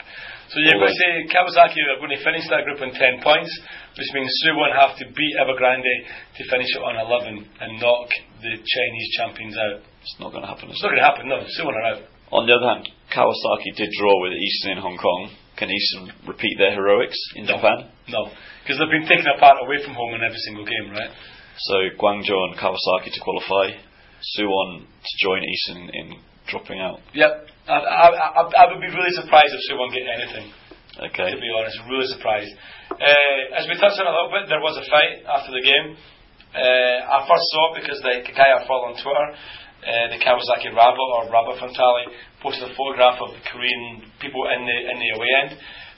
So you're going to say Kawasaki are going to finish that group on 10 points, which means Suwon have to beat Evergrande to finish it on 11 and knock the Chinese champions out. It's not going to happen. It's not going to happen, no. Suwon are out. On the other hand, Kawasaki did draw with Eastern in Hong Kong. Can Eastern repeat their heroics in Japan? No. Because they've been taken apart away from home in every single game, right? So Guangzhou and Kawasaki to qualify, Suwon to join Eastern in dropping out. Yep. I, I, I, I would be really surprised if Suwon get anything. Okay. to be honest, really surprised. Uh, as we touched on a little bit, there was a fight after the game. Uh, I first saw it because the guy I follow on Twitter, uh, the Kawasaki Rabbit or Rabbit Frontale, posted a photograph of the Korean people in the in the away end.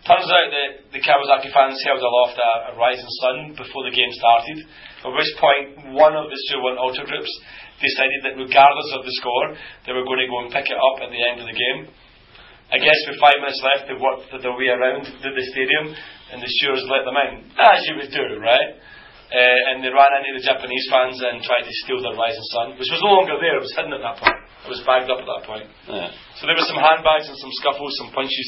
Turns out that the Kawasaki fans held aloft a, a rising sun before the game started, at which point one of the Suwon ultra groups decided that regardless of the score, they were going to go and pick it up at the end of the game. I guess with five minutes left, they worked their way around the, the stadium, and the stewards let them in, as you would do, right? Uh, and they ran into the Japanese fans and tried to steal their rising sun, which was no longer there; it was hidden at that point. It was bagged up at that point. Yeah. So there were some handbags and some scuffles, some punches.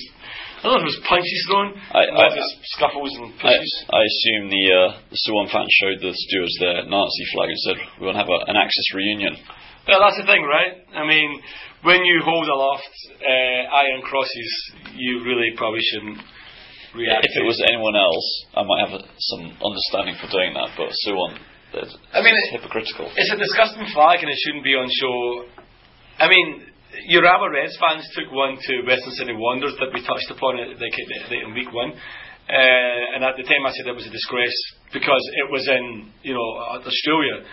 I don't know if it was punches thrown, I- or I- scuffles and I. I assume the uh, the Suwon fans showed the stewards their Nazi flag and said, "We want to have a, an Axis reunion." Well, that's the thing, right? I mean, when you hold aloft uh, iron crosses, you really probably shouldn't If it was anyone else, I might have a, some understanding for doing that. But Suwon, it's, I mean, it's it- hypocritical. It's a disgusting flag and it shouldn't be on show. I mean, Urawa Reds fans took one to Western Sydney Wanderers that we touched upon it like, in week one. Uh, and at the time I said it was a disgrace because it was in, you know, Australia.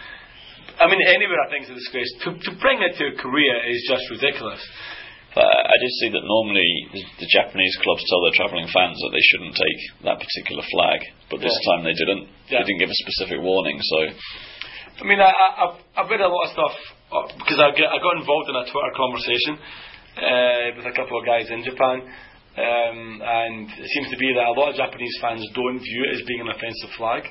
I mean, anywhere I think it's a disgrace. To, to bring it to Korea is just ridiculous. But I I did see that normally the, the Japanese clubs tell their travelling fans that they shouldn't take that particular flag, but this Yeah. time they didn't. Yeah. They didn't give a specific warning. So I mean, I, I, I've, I've read a lot of stuff uh, because I, get, I got involved in a Twitter conversation uh, with a couple of guys in Japan, um, and it seems to be that a lot of Japanese fans don't view it as being an offensive flag,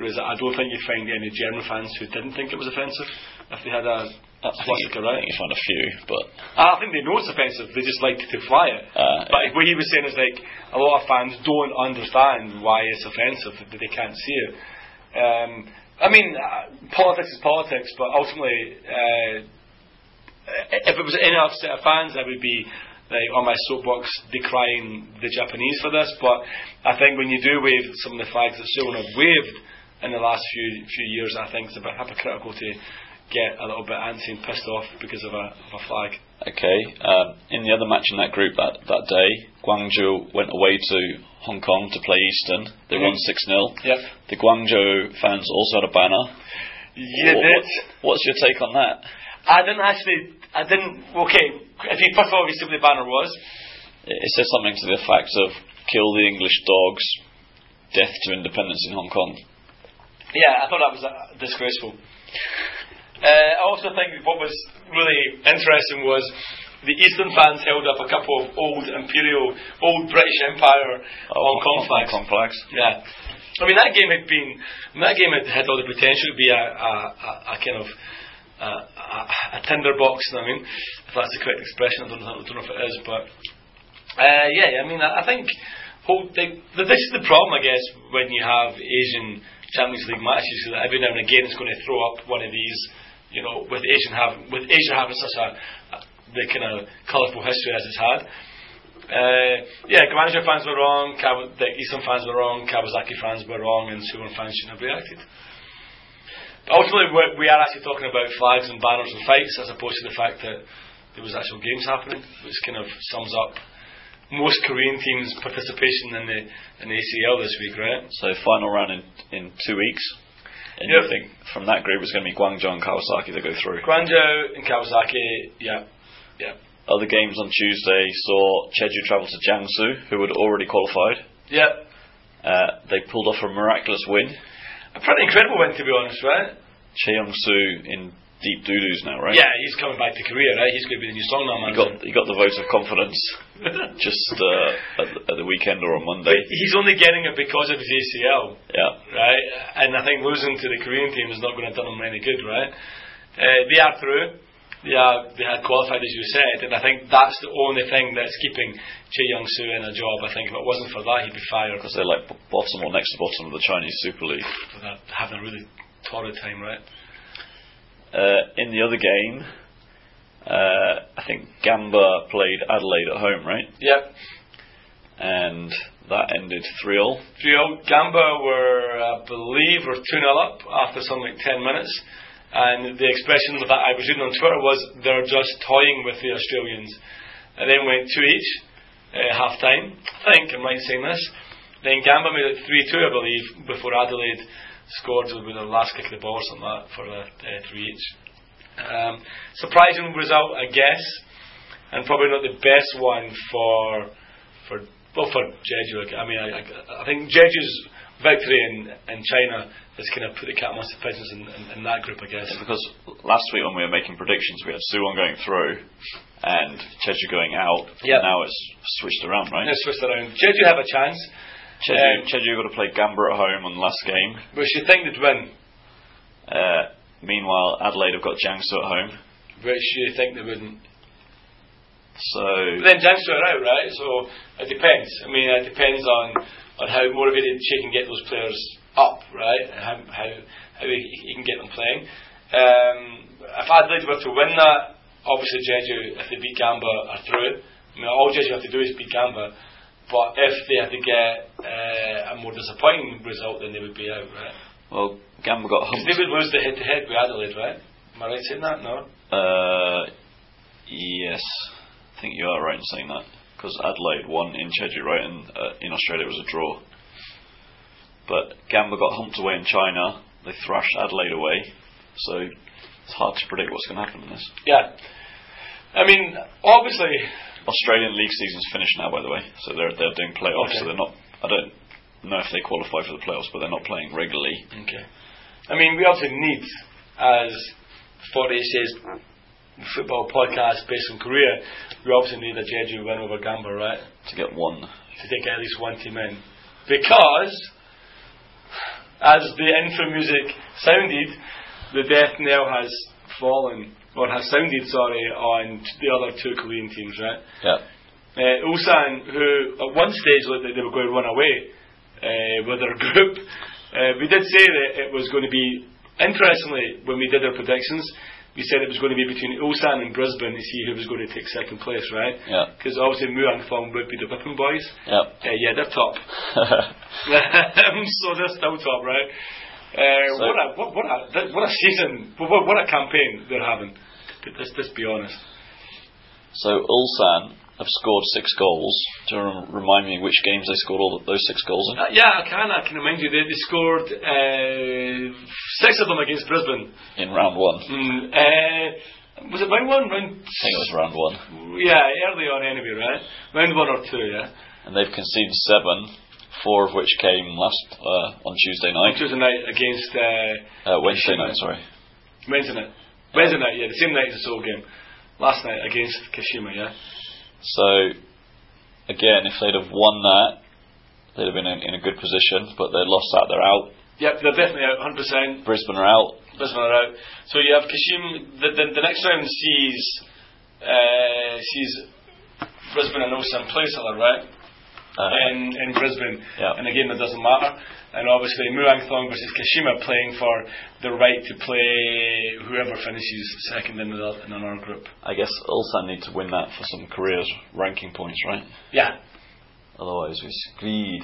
whereas I don't think you find any German fans who didn't think it was offensive if they had a I think, swastika, I right? you find a few, but I think they know it's offensive. They just like to fly it. Uh, but what he was saying is like a lot of fans don't understand why it's offensive that they can't see it. Um, I mean, uh, politics is politics, but ultimately, uh, if it was any other set of fans, I would be like on my soapbox decrying the Japanese for this. But I think when you do wave some of the flags that Suwon have waved in the last few few years, I think it's a bit hypocritical to get a little bit antsy and pissed off because of a, of a flag. okay. Um, in the other match in that group that that day, Guangzhou went away to Hong Kong to play Eastern. They won Mhm. six 0 Yep. The Guangzhou fans also had a banner. You What- did. What's your take on that? I didn't actually. I didn't. Okay. If you first of all, you see what the banner was. It it says something to the effect of kill the English dogs, death to independence in Hong Kong. Yeah, I thought that was uh, disgraceful. Uh, I also think what was really interesting was the Eastern fans held up a couple of old Imperial, old British Empire Kong flags. Hong Yeah. I mean, that game had been, that game had had all the potential to be a, a, a, a kind of a, a, a tinderbox, you know what I mean? If that's the correct expression, I don't know, I don't know if it is, but uh, yeah, I mean, I, I think whole, the, the, this is the problem, I guess, when you have Asian Champions League matches, so that every now and again it's going to throw up one of these, you know, with Asian having, with Asia having such a, the kind of colourful history as it's had. Uh, yeah, Guangzhou fans were wrong, Kawa- the Eastern fans were wrong, Kawasaki fans were wrong, and Suwon fans shouldn't have reacted. But ultimately, we are actually talking about flags and banners and fights as opposed to the fact that there was actual games happening, which kind of sums up most Korean teams' participation in the in the ACL this week, right? So final round in, in two weeks. And Yep. you think from that group it's going to be Guangzhou and Kawasaki that go through. Guangzhou and Kawasaki, yeah, yeah, Other games on Tuesday saw Jeju travel to Jiangsu, who had already qualified. yeah. Uh, they pulled off a miraculous win. A pretty incredible win, to be honest, right? Cheongsu in deep doo-doos now, right? Yeah, he's coming back to Korea, right? He's going to be the new song now, man. got he got the vote of confidence just uh, at, the- at the weekend or on Monday. He's only getting it because of his ACL, Yeah, right? And I think losing to the Korean team is not going to do him any good, right? Uh, they are through. They are they had qualified as you said, and I think that's the only thing that's keeping Choi Yong-soo in a job. I think if it wasn't for that, he'd be fired because they're like b- bottom or next to bottom of the Chinese Super League. that having a really torrid time, right? Uh, in the other game, uh, I think Gamba played Adelaide at home, right? Yep. And that ended 3 all. Trio Gamba were, I believe, were 2 0 up after something like 10 minutes. And the expression that I was reading on Twitter was they're just toying with the Australians. And then went 2 each, uh, half time. I think I'm right in saying this. Then Gamba made it 3 2, I believe, before Adelaide scored with the last kick of the ball or something like that for the uh, 3 each. Um, surprising result, I guess, and probably not the best one for for well for Jeju. I mean, I, I, I think Jeju's victory in in China has kind of put the cat amongst the pigeons in, in, in that group, I guess. Because last week when we were making predictions, we had Suwon going through and Jeju going out. Yep. Now it's switched around, right? It's switched around. Jeju have a chance, Jeju, Um, Jeju got to play Gamba at home on the last game. but you think they'd win, Uh, meanwhile, Adelaide have got Jiangsu at home. which you think they wouldn't. So But then Jiangsu are out, right? So it depends. I mean, it depends on, on how motivated she can get those players up, right? And how how, how he, he can get them playing. Um, if Adelaide were to win that, obviously Jeju, if they beat Gamba, are through. I mean, all Jeju have to do is beat Gamba. But if they had to get uh, a more disappointing result, then they would be out, right? well, Gamba got humped. they would lose the head-to-head with Adelaide, right? Am I right saying that? No. Uh, yes, I think you are right in saying that because Adelaide won in Jeju, right, and uh, in Australia it was a draw. But Gamba got humped away in China. They thrashed Adelaide away, so it's hard to predict what's going to happen in this. Yeah. I mean, obviously, Australian league season's finished now, by the way, so they're they're doing playoffs. So they're not. I don't know if they qualify for the playoffs, but they're not playing regularly. Okay. I mean, we obviously need, as 40 says, football podcast based in Korea, we obviously need a Jeju win over Gamba, right? To get one, To take at least one team in. Because, as the intro music sounded, the death knell has fallen, or has sounded, sorry, on the other two Korean teams, right? yeah, Uh, Ulsan, who at one stage looked like they were going to run away uh, with their group, uh, we did say that it was going to be, interestingly, when we did our predictions, we said it was going to be between Ulsan and Brisbane to see who was going to take second place, right? yeah, Because obviously Muang Thong would be the whipping boys. yeah. Uh, yeah, they're top. so they're still top, right? Uh, So- what, a, what, what, a, what a season, what, what a campaign they're having. Let's, let's be honest. So Ulsan have scored six goals. Do you remind me which games they scored all those six goals in? Uh, yeah, I can. I can remind you. They, they scored uh, six of them against Brisbane. In round one. Mm, uh, was it round one? Round I think it was round one. yeah, early on anyway, right? Round one or two, yeah. And they've conceded seven, four of which came last uh, on Tuesday night. Tuesday night against uh, Uh, Wednesday night, sorry. Wednesday night. Wednesday night, yeah, the same night as the Seoul game. Last night against Kashima, yeah. So, again, if they'd have won that, they'd have been in, in a good position, but they lost that, they're out. Yep, they're definitely out, 100%. Brisbane are out. Brisbane are out. So you have Kashim. The, the, the next round sees uh, sees Brisbane and Ulsan play each other, right? Uh, in, in Brisbane, Yeah. in a game that doesn't matter. And obviously, Muang Thong versus Kashima playing for the right to play whoever finishes second in, the, in our group. I guess Ulsan need to win that for some careers ranking points, right? Yeah. Otherwise, we screed.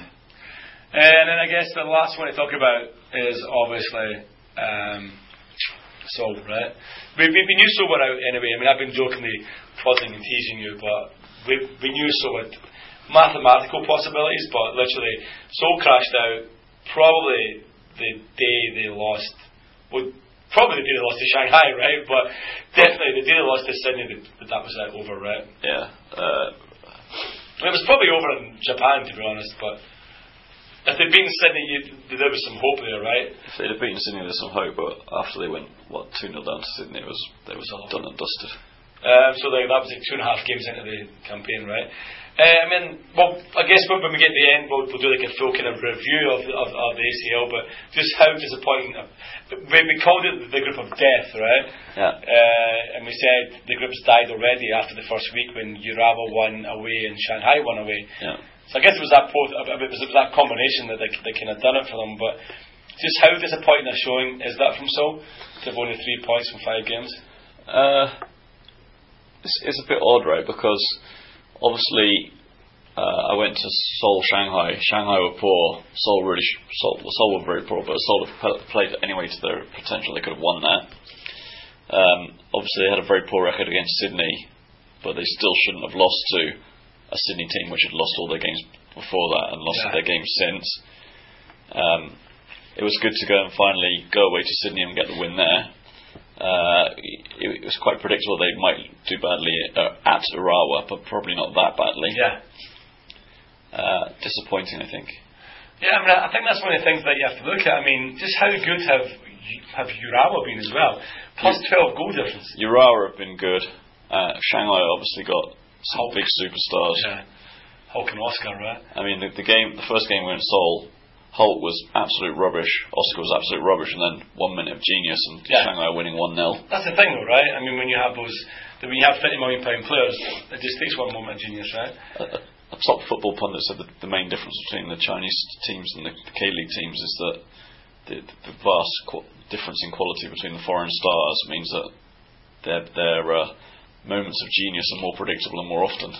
And then I guess the last one to talk about is obviously um, Seoul, right? We, we, we knew Seoul were out anyway. I mean, I've been jokingly prodding and teasing you, but we, we knew Seoul had mathematical possibilities, but literally, Seoul crashed out probably the day they lost. Well, probably the day they lost to Shanghai, right? But definitely the day they lost to Sydney, that, that was that over, right? Yeah. Uh, It was probably over in Japan, to be honest, but if they'd beaten Sydney, there was some hope there, right? if they'd have beaten Sydney, there's some hope, but after they went, what, 2 0 down to Sydney, it was, they was Oh. done and dusted. Um, so like, that was like two and a half games into the campaign, right? Uh, I mean, well, I guess when when we get to the end, we'll, we'll do like a full kind of review of, the- of, of the ACL, but just how disappointing. We, we called it the group of death, right? Yeah. Uh, and we said the group's died already after the first week when Urawa won away and Shanghai won away. Yeah. So I guess it was that both, it was, it was that combination that they, they kind of done it for them. But just how disappointing a showing is that from Seoul to have only three points from five games? Uh, it's, it's a bit odd, right? Because obviously, uh, I went to Seoul, Shanghai. Shanghai were poor. Seoul really, sh- Seoul, Seoul were very poor, but Seoul have p- played anyway to their potential. They could have won that. Um, obviously, they had a very poor record against Sydney, but they still shouldn't have lost to a Sydney team which had lost all their games before that and lost Yeah. their games since. Um, it was good to go and finally go away to Sydney and get the win there. Uh, it, it was quite predictable they might do badly uh, at Urawa, but probably not that badly. Yeah. Uh, disappointing, I think. Yeah, I mean, I think that's one of the things that you have to look at. I mean, just how good have have Urawa been as well? Plus twelve goal difference. Urawa have been good. Uh, Shanghai obviously got some Hulk. big superstars. Yeah. Hulk and Oscar, right? I mean, the, the game, the first game we went Seoul, Hulk was absolute rubbish. Oscar was absolute rubbish, and then one minute of genius, and Yeah. Shanghai winning one 0 That's the thing, though, right? I mean, when you have those, when you have thirty million pound players, it just takes one moment of genius, right? a, a top football pundit said that the main difference between the Chinese teams and the, K League teams is that the, the vast qu- difference in quality between the foreign stars means that their their uh, moments of genius are more predictable and more often.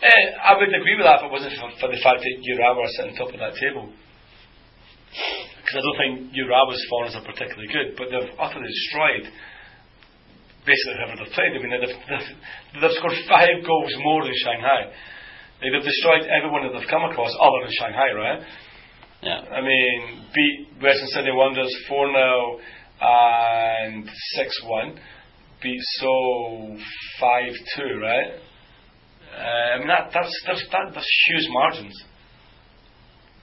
Eh, I wouldn't agree with that if it wasn't for, for the fact that Urawa are sitting top of that table. Because I don't think Urawa's foreigners are particularly good, but they've utterly destroyed basically whoever they've played. I mean, they've, they've, they've scored five goals more than Shanghai. They've destroyed everyone that they've come across other than Shanghai, right? Yeah, I mean, beat Western Sydney Wanderers 4 0 and 6 1. Beat Seoul 5 2, right? Uh, I mean, that, that's, that's, that, that's huge margins.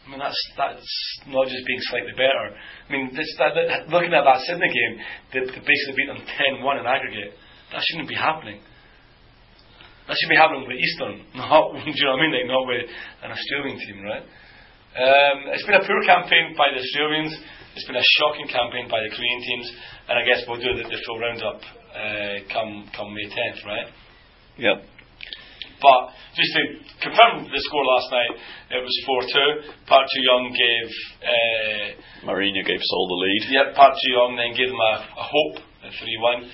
I mean, that's, that's not just being slightly better. I mean, this, that, that, looking at that Sydney game, they, they basically beat them 10 1 in aggregate. That shouldn't be happening. That should be happening with Eastern, not, do you know what I mean? Like, not with an Australian team, right? Um, it's been a poor campaign by the Australians. It's been a shocking campaign by the Korean teams, and I guess we'll do the, the full roundup uh, come come May 10th, right? yeah. But just to confirm the score last night, it was 4 2. Park Chu Young gave uh, Mourinho gave Seoul the lead. yeah, Park Chu Young then gave them a, a hope at 3 1,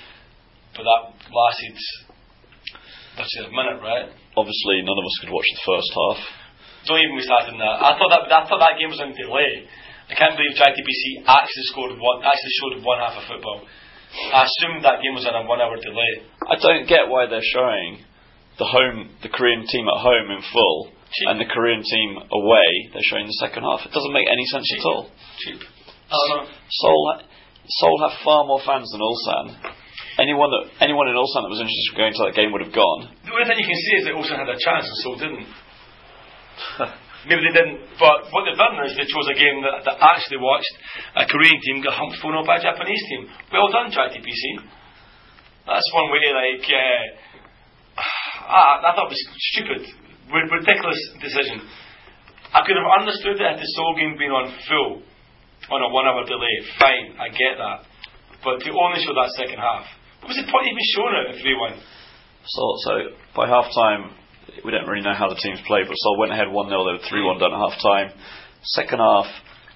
but that lasted virtually a minute, right? Obviously, none of us could watch the first half. Don't even be starting that. I thought that I thought that game was on delay. I can't believe JTBC actually scored one actually showed one half of football. I assumed that game was on a one hour delay. I don't get why they're showing the home, the Korean team at home in full, Cheap. and the Korean team away, they're showing the second half. It doesn't make any sense at all. Cheap. I. Seoul, Seoul have far more fans than Ulsan. Anyone that anyone in Ulsan that was interested in going to that game would have gone. The only thing you can see is they also had a chance and so didn't. Maybe they didn't, but what they've done is they chose a game that, that actually watched a Korean team get humped 4 0 by a Japanese team. Well done, JTBC. That's one way, like, uh, Ah, ah, I, I thought was stupid, ridiculous decision. I could have understood it had the Seoul game been on full, on a one hour delay. Fine, I get that. But to only show that second half, what was the point even showing it if they won? So, so by half time, we don't really know how the teams played, but Seoul went ahead 1 0, they were 3 1 down at half time. Second half,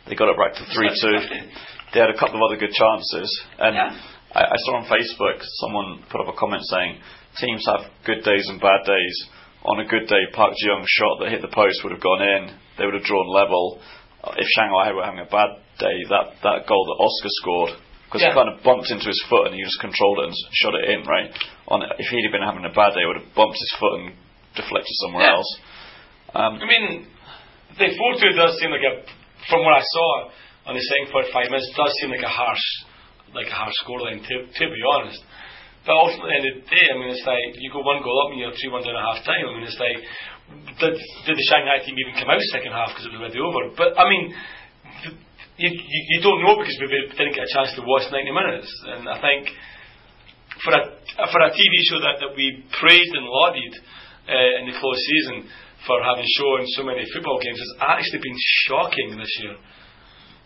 they got it back to 3 2. They had a couple of other good chances. And Yeah. I, I saw on Facebook someone put up a comment saying, teams have good days and bad days. On a good day, Park Ji Young's shot that hit the post would have gone in, they would have drawn level. Uh, If Shanghai were having a bad day, that, that goal that Oscar scored, because Yeah. he kind of bumped into his foot and he just controlled it and shot it in, right? On if he'd have been having a bad day, it would have bumped his foot and deflected somewhere Yeah. else. Um, I mean, the 4 2 does seem like a, from what I saw on the second 45 minutes, does seem like a harsh, like a harsh scoreline, to, to be honest. But ultimately, at the end of the day, I mean, it's like you go one goal up and you're 3 1 down at half time. I mean, it's like, did, did the Shanghai team even come out second half because it was already over? But, I mean, th- you, you, you don't know because we didn't get a chance to watch 90 minutes. And I think for a for a TV show that, that we praised and lauded uh, in the close season for having shown so many football games has actually been shocking this year.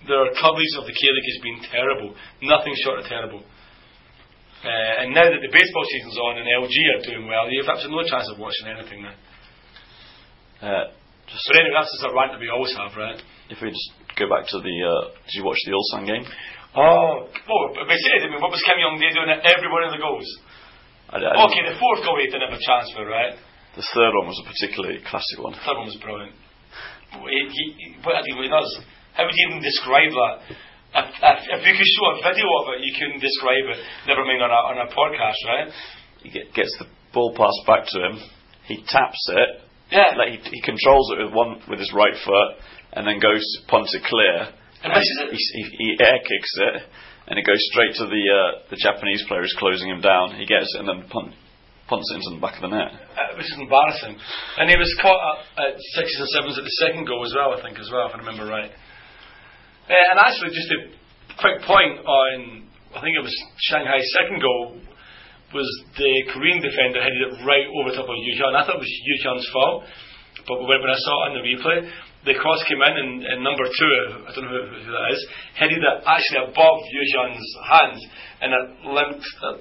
Their coverage of the K League has been terrible, nothing short of terrible. Uh, and now that the baseball season's on and LG are doing well, you have absolutely no chance of watching anything now. uh, just But anyway, that's just a rant that we always have, right? if we just go back to the, uh, did you watch the Ulsan game? Oh, well, but they said, I mean, what was Kim Young Dae doing at every one of the goals? I, I, Okay, the fourth goal he didn't have a chance for, right? The third one was a particularly classic one. The third one was brilliant. He, he, he- what I think he does, how would you even describe that? If you could show a video of it, you couldn't describe it. Never mind on a, on a podcast, right? He get, gets the ball passed back to him. He taps it. Yeah. Like he, he controls it with one with his right foot, and then goes to punt it clear. And it. He, he, he air kicks it, and it goes straight to the uh, the Japanese player who's closing him down. He gets it and then punt, punts it into the back of the net. Uh, which is embarrassing. And he was caught at, at sixes and sevens at the second goal as well, I think, as well, if I remember right. Uh, and actually, just a quick point on, I think it was Shanghai's second goal, was the Korean defender headed it right over top of Yu Hyun. I thought it was Yu Hyun's fault, but when, I saw it on the replay, the cross came in and, and number two, I don't know who, who that is, headed it actually above Yu Hyun's hands and it limped, it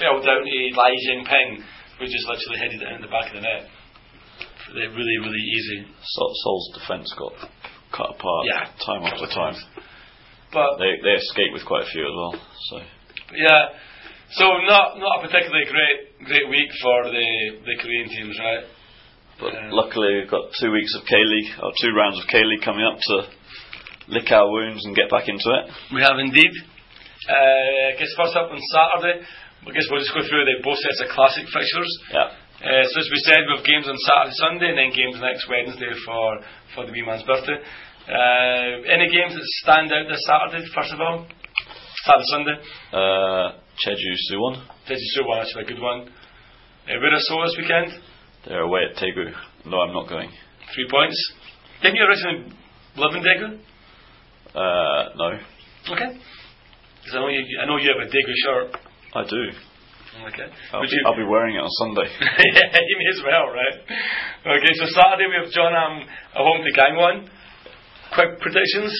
fell down to Lai Jingping, who just literally headed it in the back of the net. Really, really easy. Seoul's defence got cut apart Yeah. time after time. But They they escaped with quite a few as well. So yeah, so not not a particularly great great week for the the Korean teams, right? But Yeah. luckily, we've got two weeks of K League, or two rounds of K League coming up to lick our wounds and get back into it. We have indeed. Uh, I guess first up on Saturday, I guess we'll just go through the both sets of classic fixtures. Yeah. Uh, so as we said, we have games on Saturday, Sunday, and then games next Wednesday for for the wee man's birthday. Uh, any games that stand out this Saturday? First of all, Saturday, Sunday. Uh, Jeju Suwon, Jeju one, actually a good one. Uh, where are so this weekend? they're away at Daegu. No, I'm not going. Three points. Didn't you originally live in Daegu? Uh, no, Okay. Because I know you, I know you have a Daegu shirt. I do. Okay. I'll, be, you? I'll be wearing it on Sunday. yeah, you may as well, right? Okay, so Saturday we have Jeonnam at home to Gangwon. Quick predictions.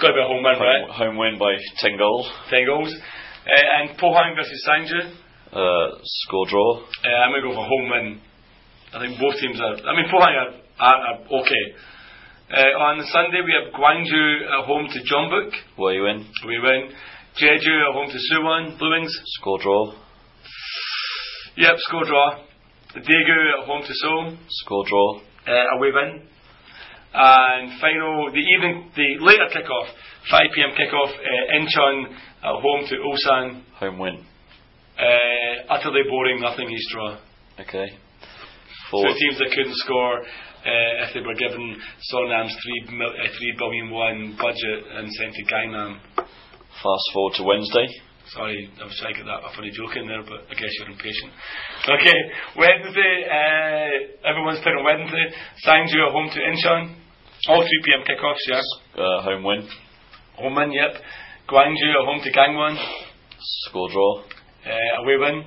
Got to be a home win, right? Home, home win by 10 goals. Ten goals. Uh, and Pohang versus Sangju. Uh, score draw. Uh, I'm going to go for home win. I think both teams are. I mean, Pohang are, are, are okay. Uh, on Sunday we have Gwangju at home to Jeonbuk. Where you in? We win. Jeju at home to Suwon. Blue Wings. Score draw. Yep, score draw. Daegu at home to Seoul. Score draw. uh, away win. And final, the evening, the later kickoff, 5 pm kickoff, uh, Incheon at home to Ulsan. Home win. Uh, utterly boring, nothing each draw. Okay. Four. two teams that couldn't score uh, if they were given Songnam's three mil, uh, three billion won budget and sent to Gangnam. Fast forward to Wednesday. Sorry, I was trying to get that a funny joke in there, but I guess you're impatient. Okay, Wednesday, uh, everyone's playing on Wednesday. Sangju are home to Incheon. All 3 pm kickoffs, yeah. Uh, home win. Home win, yep. Gwangju are home to Gangwon. Score draw. Uh, away win.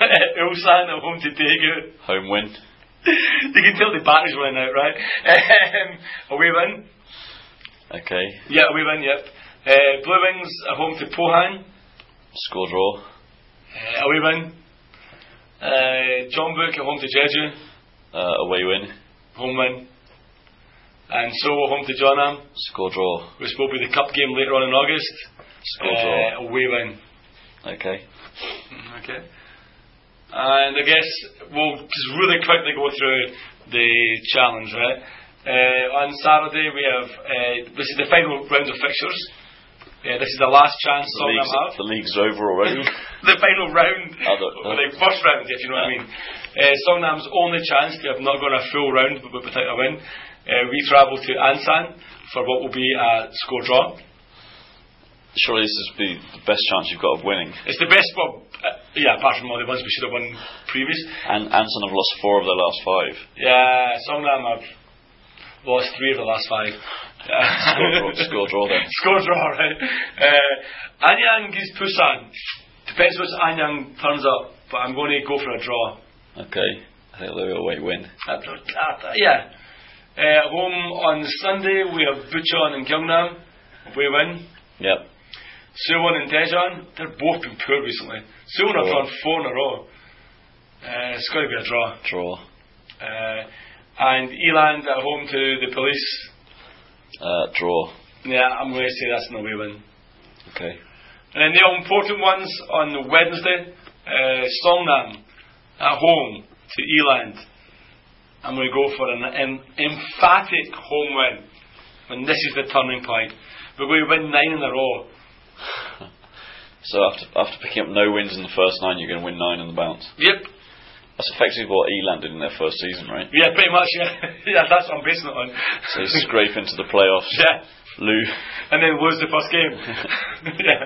Ulsan are home to Daegu. Home win. you can tell the battery's running out, right? Um, away win. Okay. Yeah, away win, yep. Uh, Blue Wings are home to Pohang. Score draw. Uh, away win. Uh, Jeonbuk are home to Jeju. Uh, away win. Home win. And so home to Jeonnam, Score draw. which will be the cup game later on in August. Score draw. Uh, away win. Okay. Okay. And I guess we'll just really quickly go through the challenge, right? Uh, on Saturday we have uh, this is the final round of fixtures. Uh, this is the last chance The have. the league's over already. the final round, Oh, the- first round, if you know what I mean. Uh, Songnam's only chance to have not gone a full round without a win. Uh, we travel to Ansan for what will be a score draw. Surely this is the, the best chance you've got of winning. It's the best, well, uh, yeah, apart from all the ones we should have won previous. And Ansan have lost four of their last five. Yeah, Songnam have lost three of the last five. Score draw, score draw then. Score draw, right? Uh, Anyang is Busan. Depends which Anyang turns up, but I'm going to go for a draw. Okay. I think they'll be a away win. Uh, yeah. Uh, home on Sunday we have Bucheon and Gyeongnam. We win. Yep. Suwon and Daejeon. They're both been poor recently. Suwon have Draw. drawn four in a row. Uh, it's got to be a draw. Draw. Uh, and E-Land at home to the police. Uh, draw. Yeah, I'm going to say that's an away win. Okay. And then the important ones on Wednesday, uh, Songnam at home to E-Land. I'm going to go for an, em- emphatic home win. And this is the turning point. But We're going to win nine in a row. So after after picking up no wins in the first nine, you're going to win nine in the bounce. Yep. That's effectively what E-Land did in their first season, right? Yeah, pretty much. Yeah, yeah that's what I'm basing it on. So scrape into the playoffs. yeah. Lou. And then lose the first game. yeah.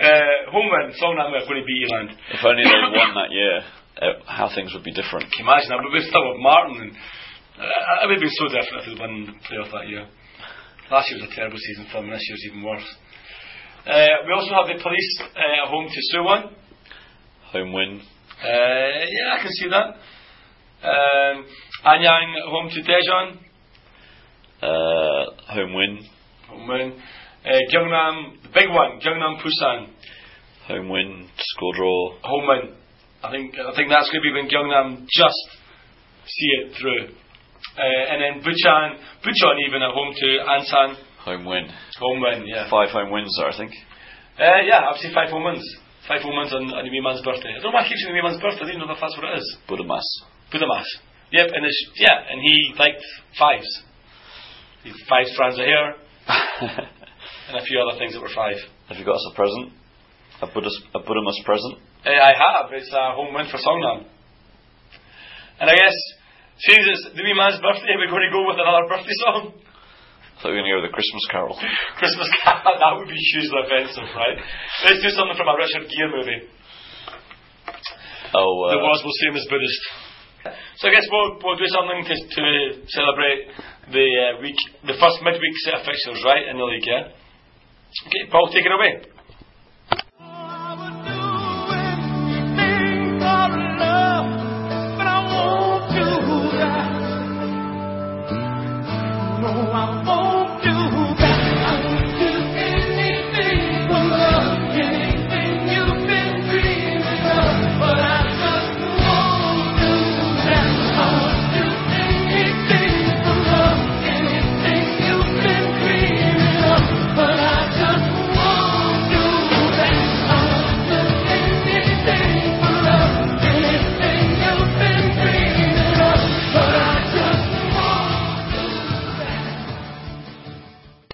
Uh, home win. Songnam are going to beat E-Land. If only they'd won that year, uh, how things would be different. Can you imagine that? But we're still with Martin, and uh, it would have been so different if they'd won the playoff that year. Last year was a terrible season for them, and this year's even worse. Uh, we also have the police uh, home to Suwon. Home win. Uh, yeah, I can see that. Um, Anyang home to Daejeon. Uh, home win. Home win. Uh, Gyeongnam, the big one, Gyeongnam Busan. Home win. Score draw. Home win. I think I think that's going to be when Gyeongnam just see it through. Uh, and then Bucheon, Bucheon even at home to Ansan. Home win. Home win, yeah. Five home wins there, I think. Uh, yeah, I've seen five home wins. Five home wins on, on the wee man's birthday. I don't know why I keep saying the wee man's birthday. I didn't know if that's what it is. Budamas. Budamas. Yep, and it's, yeah, and he liked fives. He five strands of hair and a few other things that were five. Have you got us a present? A Buddhist, a present? Uh, I have. It's a home win for Songnam. And I guess, since it's the wee man's birthday, we're going to go with another birthday song thought we were hear the Christmas Carol. Christmas Carol, that would be hugely offensive, right? Let's do something from a Richard Gere movie. Oh, uh, the was will seem as Buddhist. So I guess we'll, we'll do something to, to celebrate the uh, week, the first midweek set of fixtures, right, in the league, yeah? Okay, Paul, take it away. I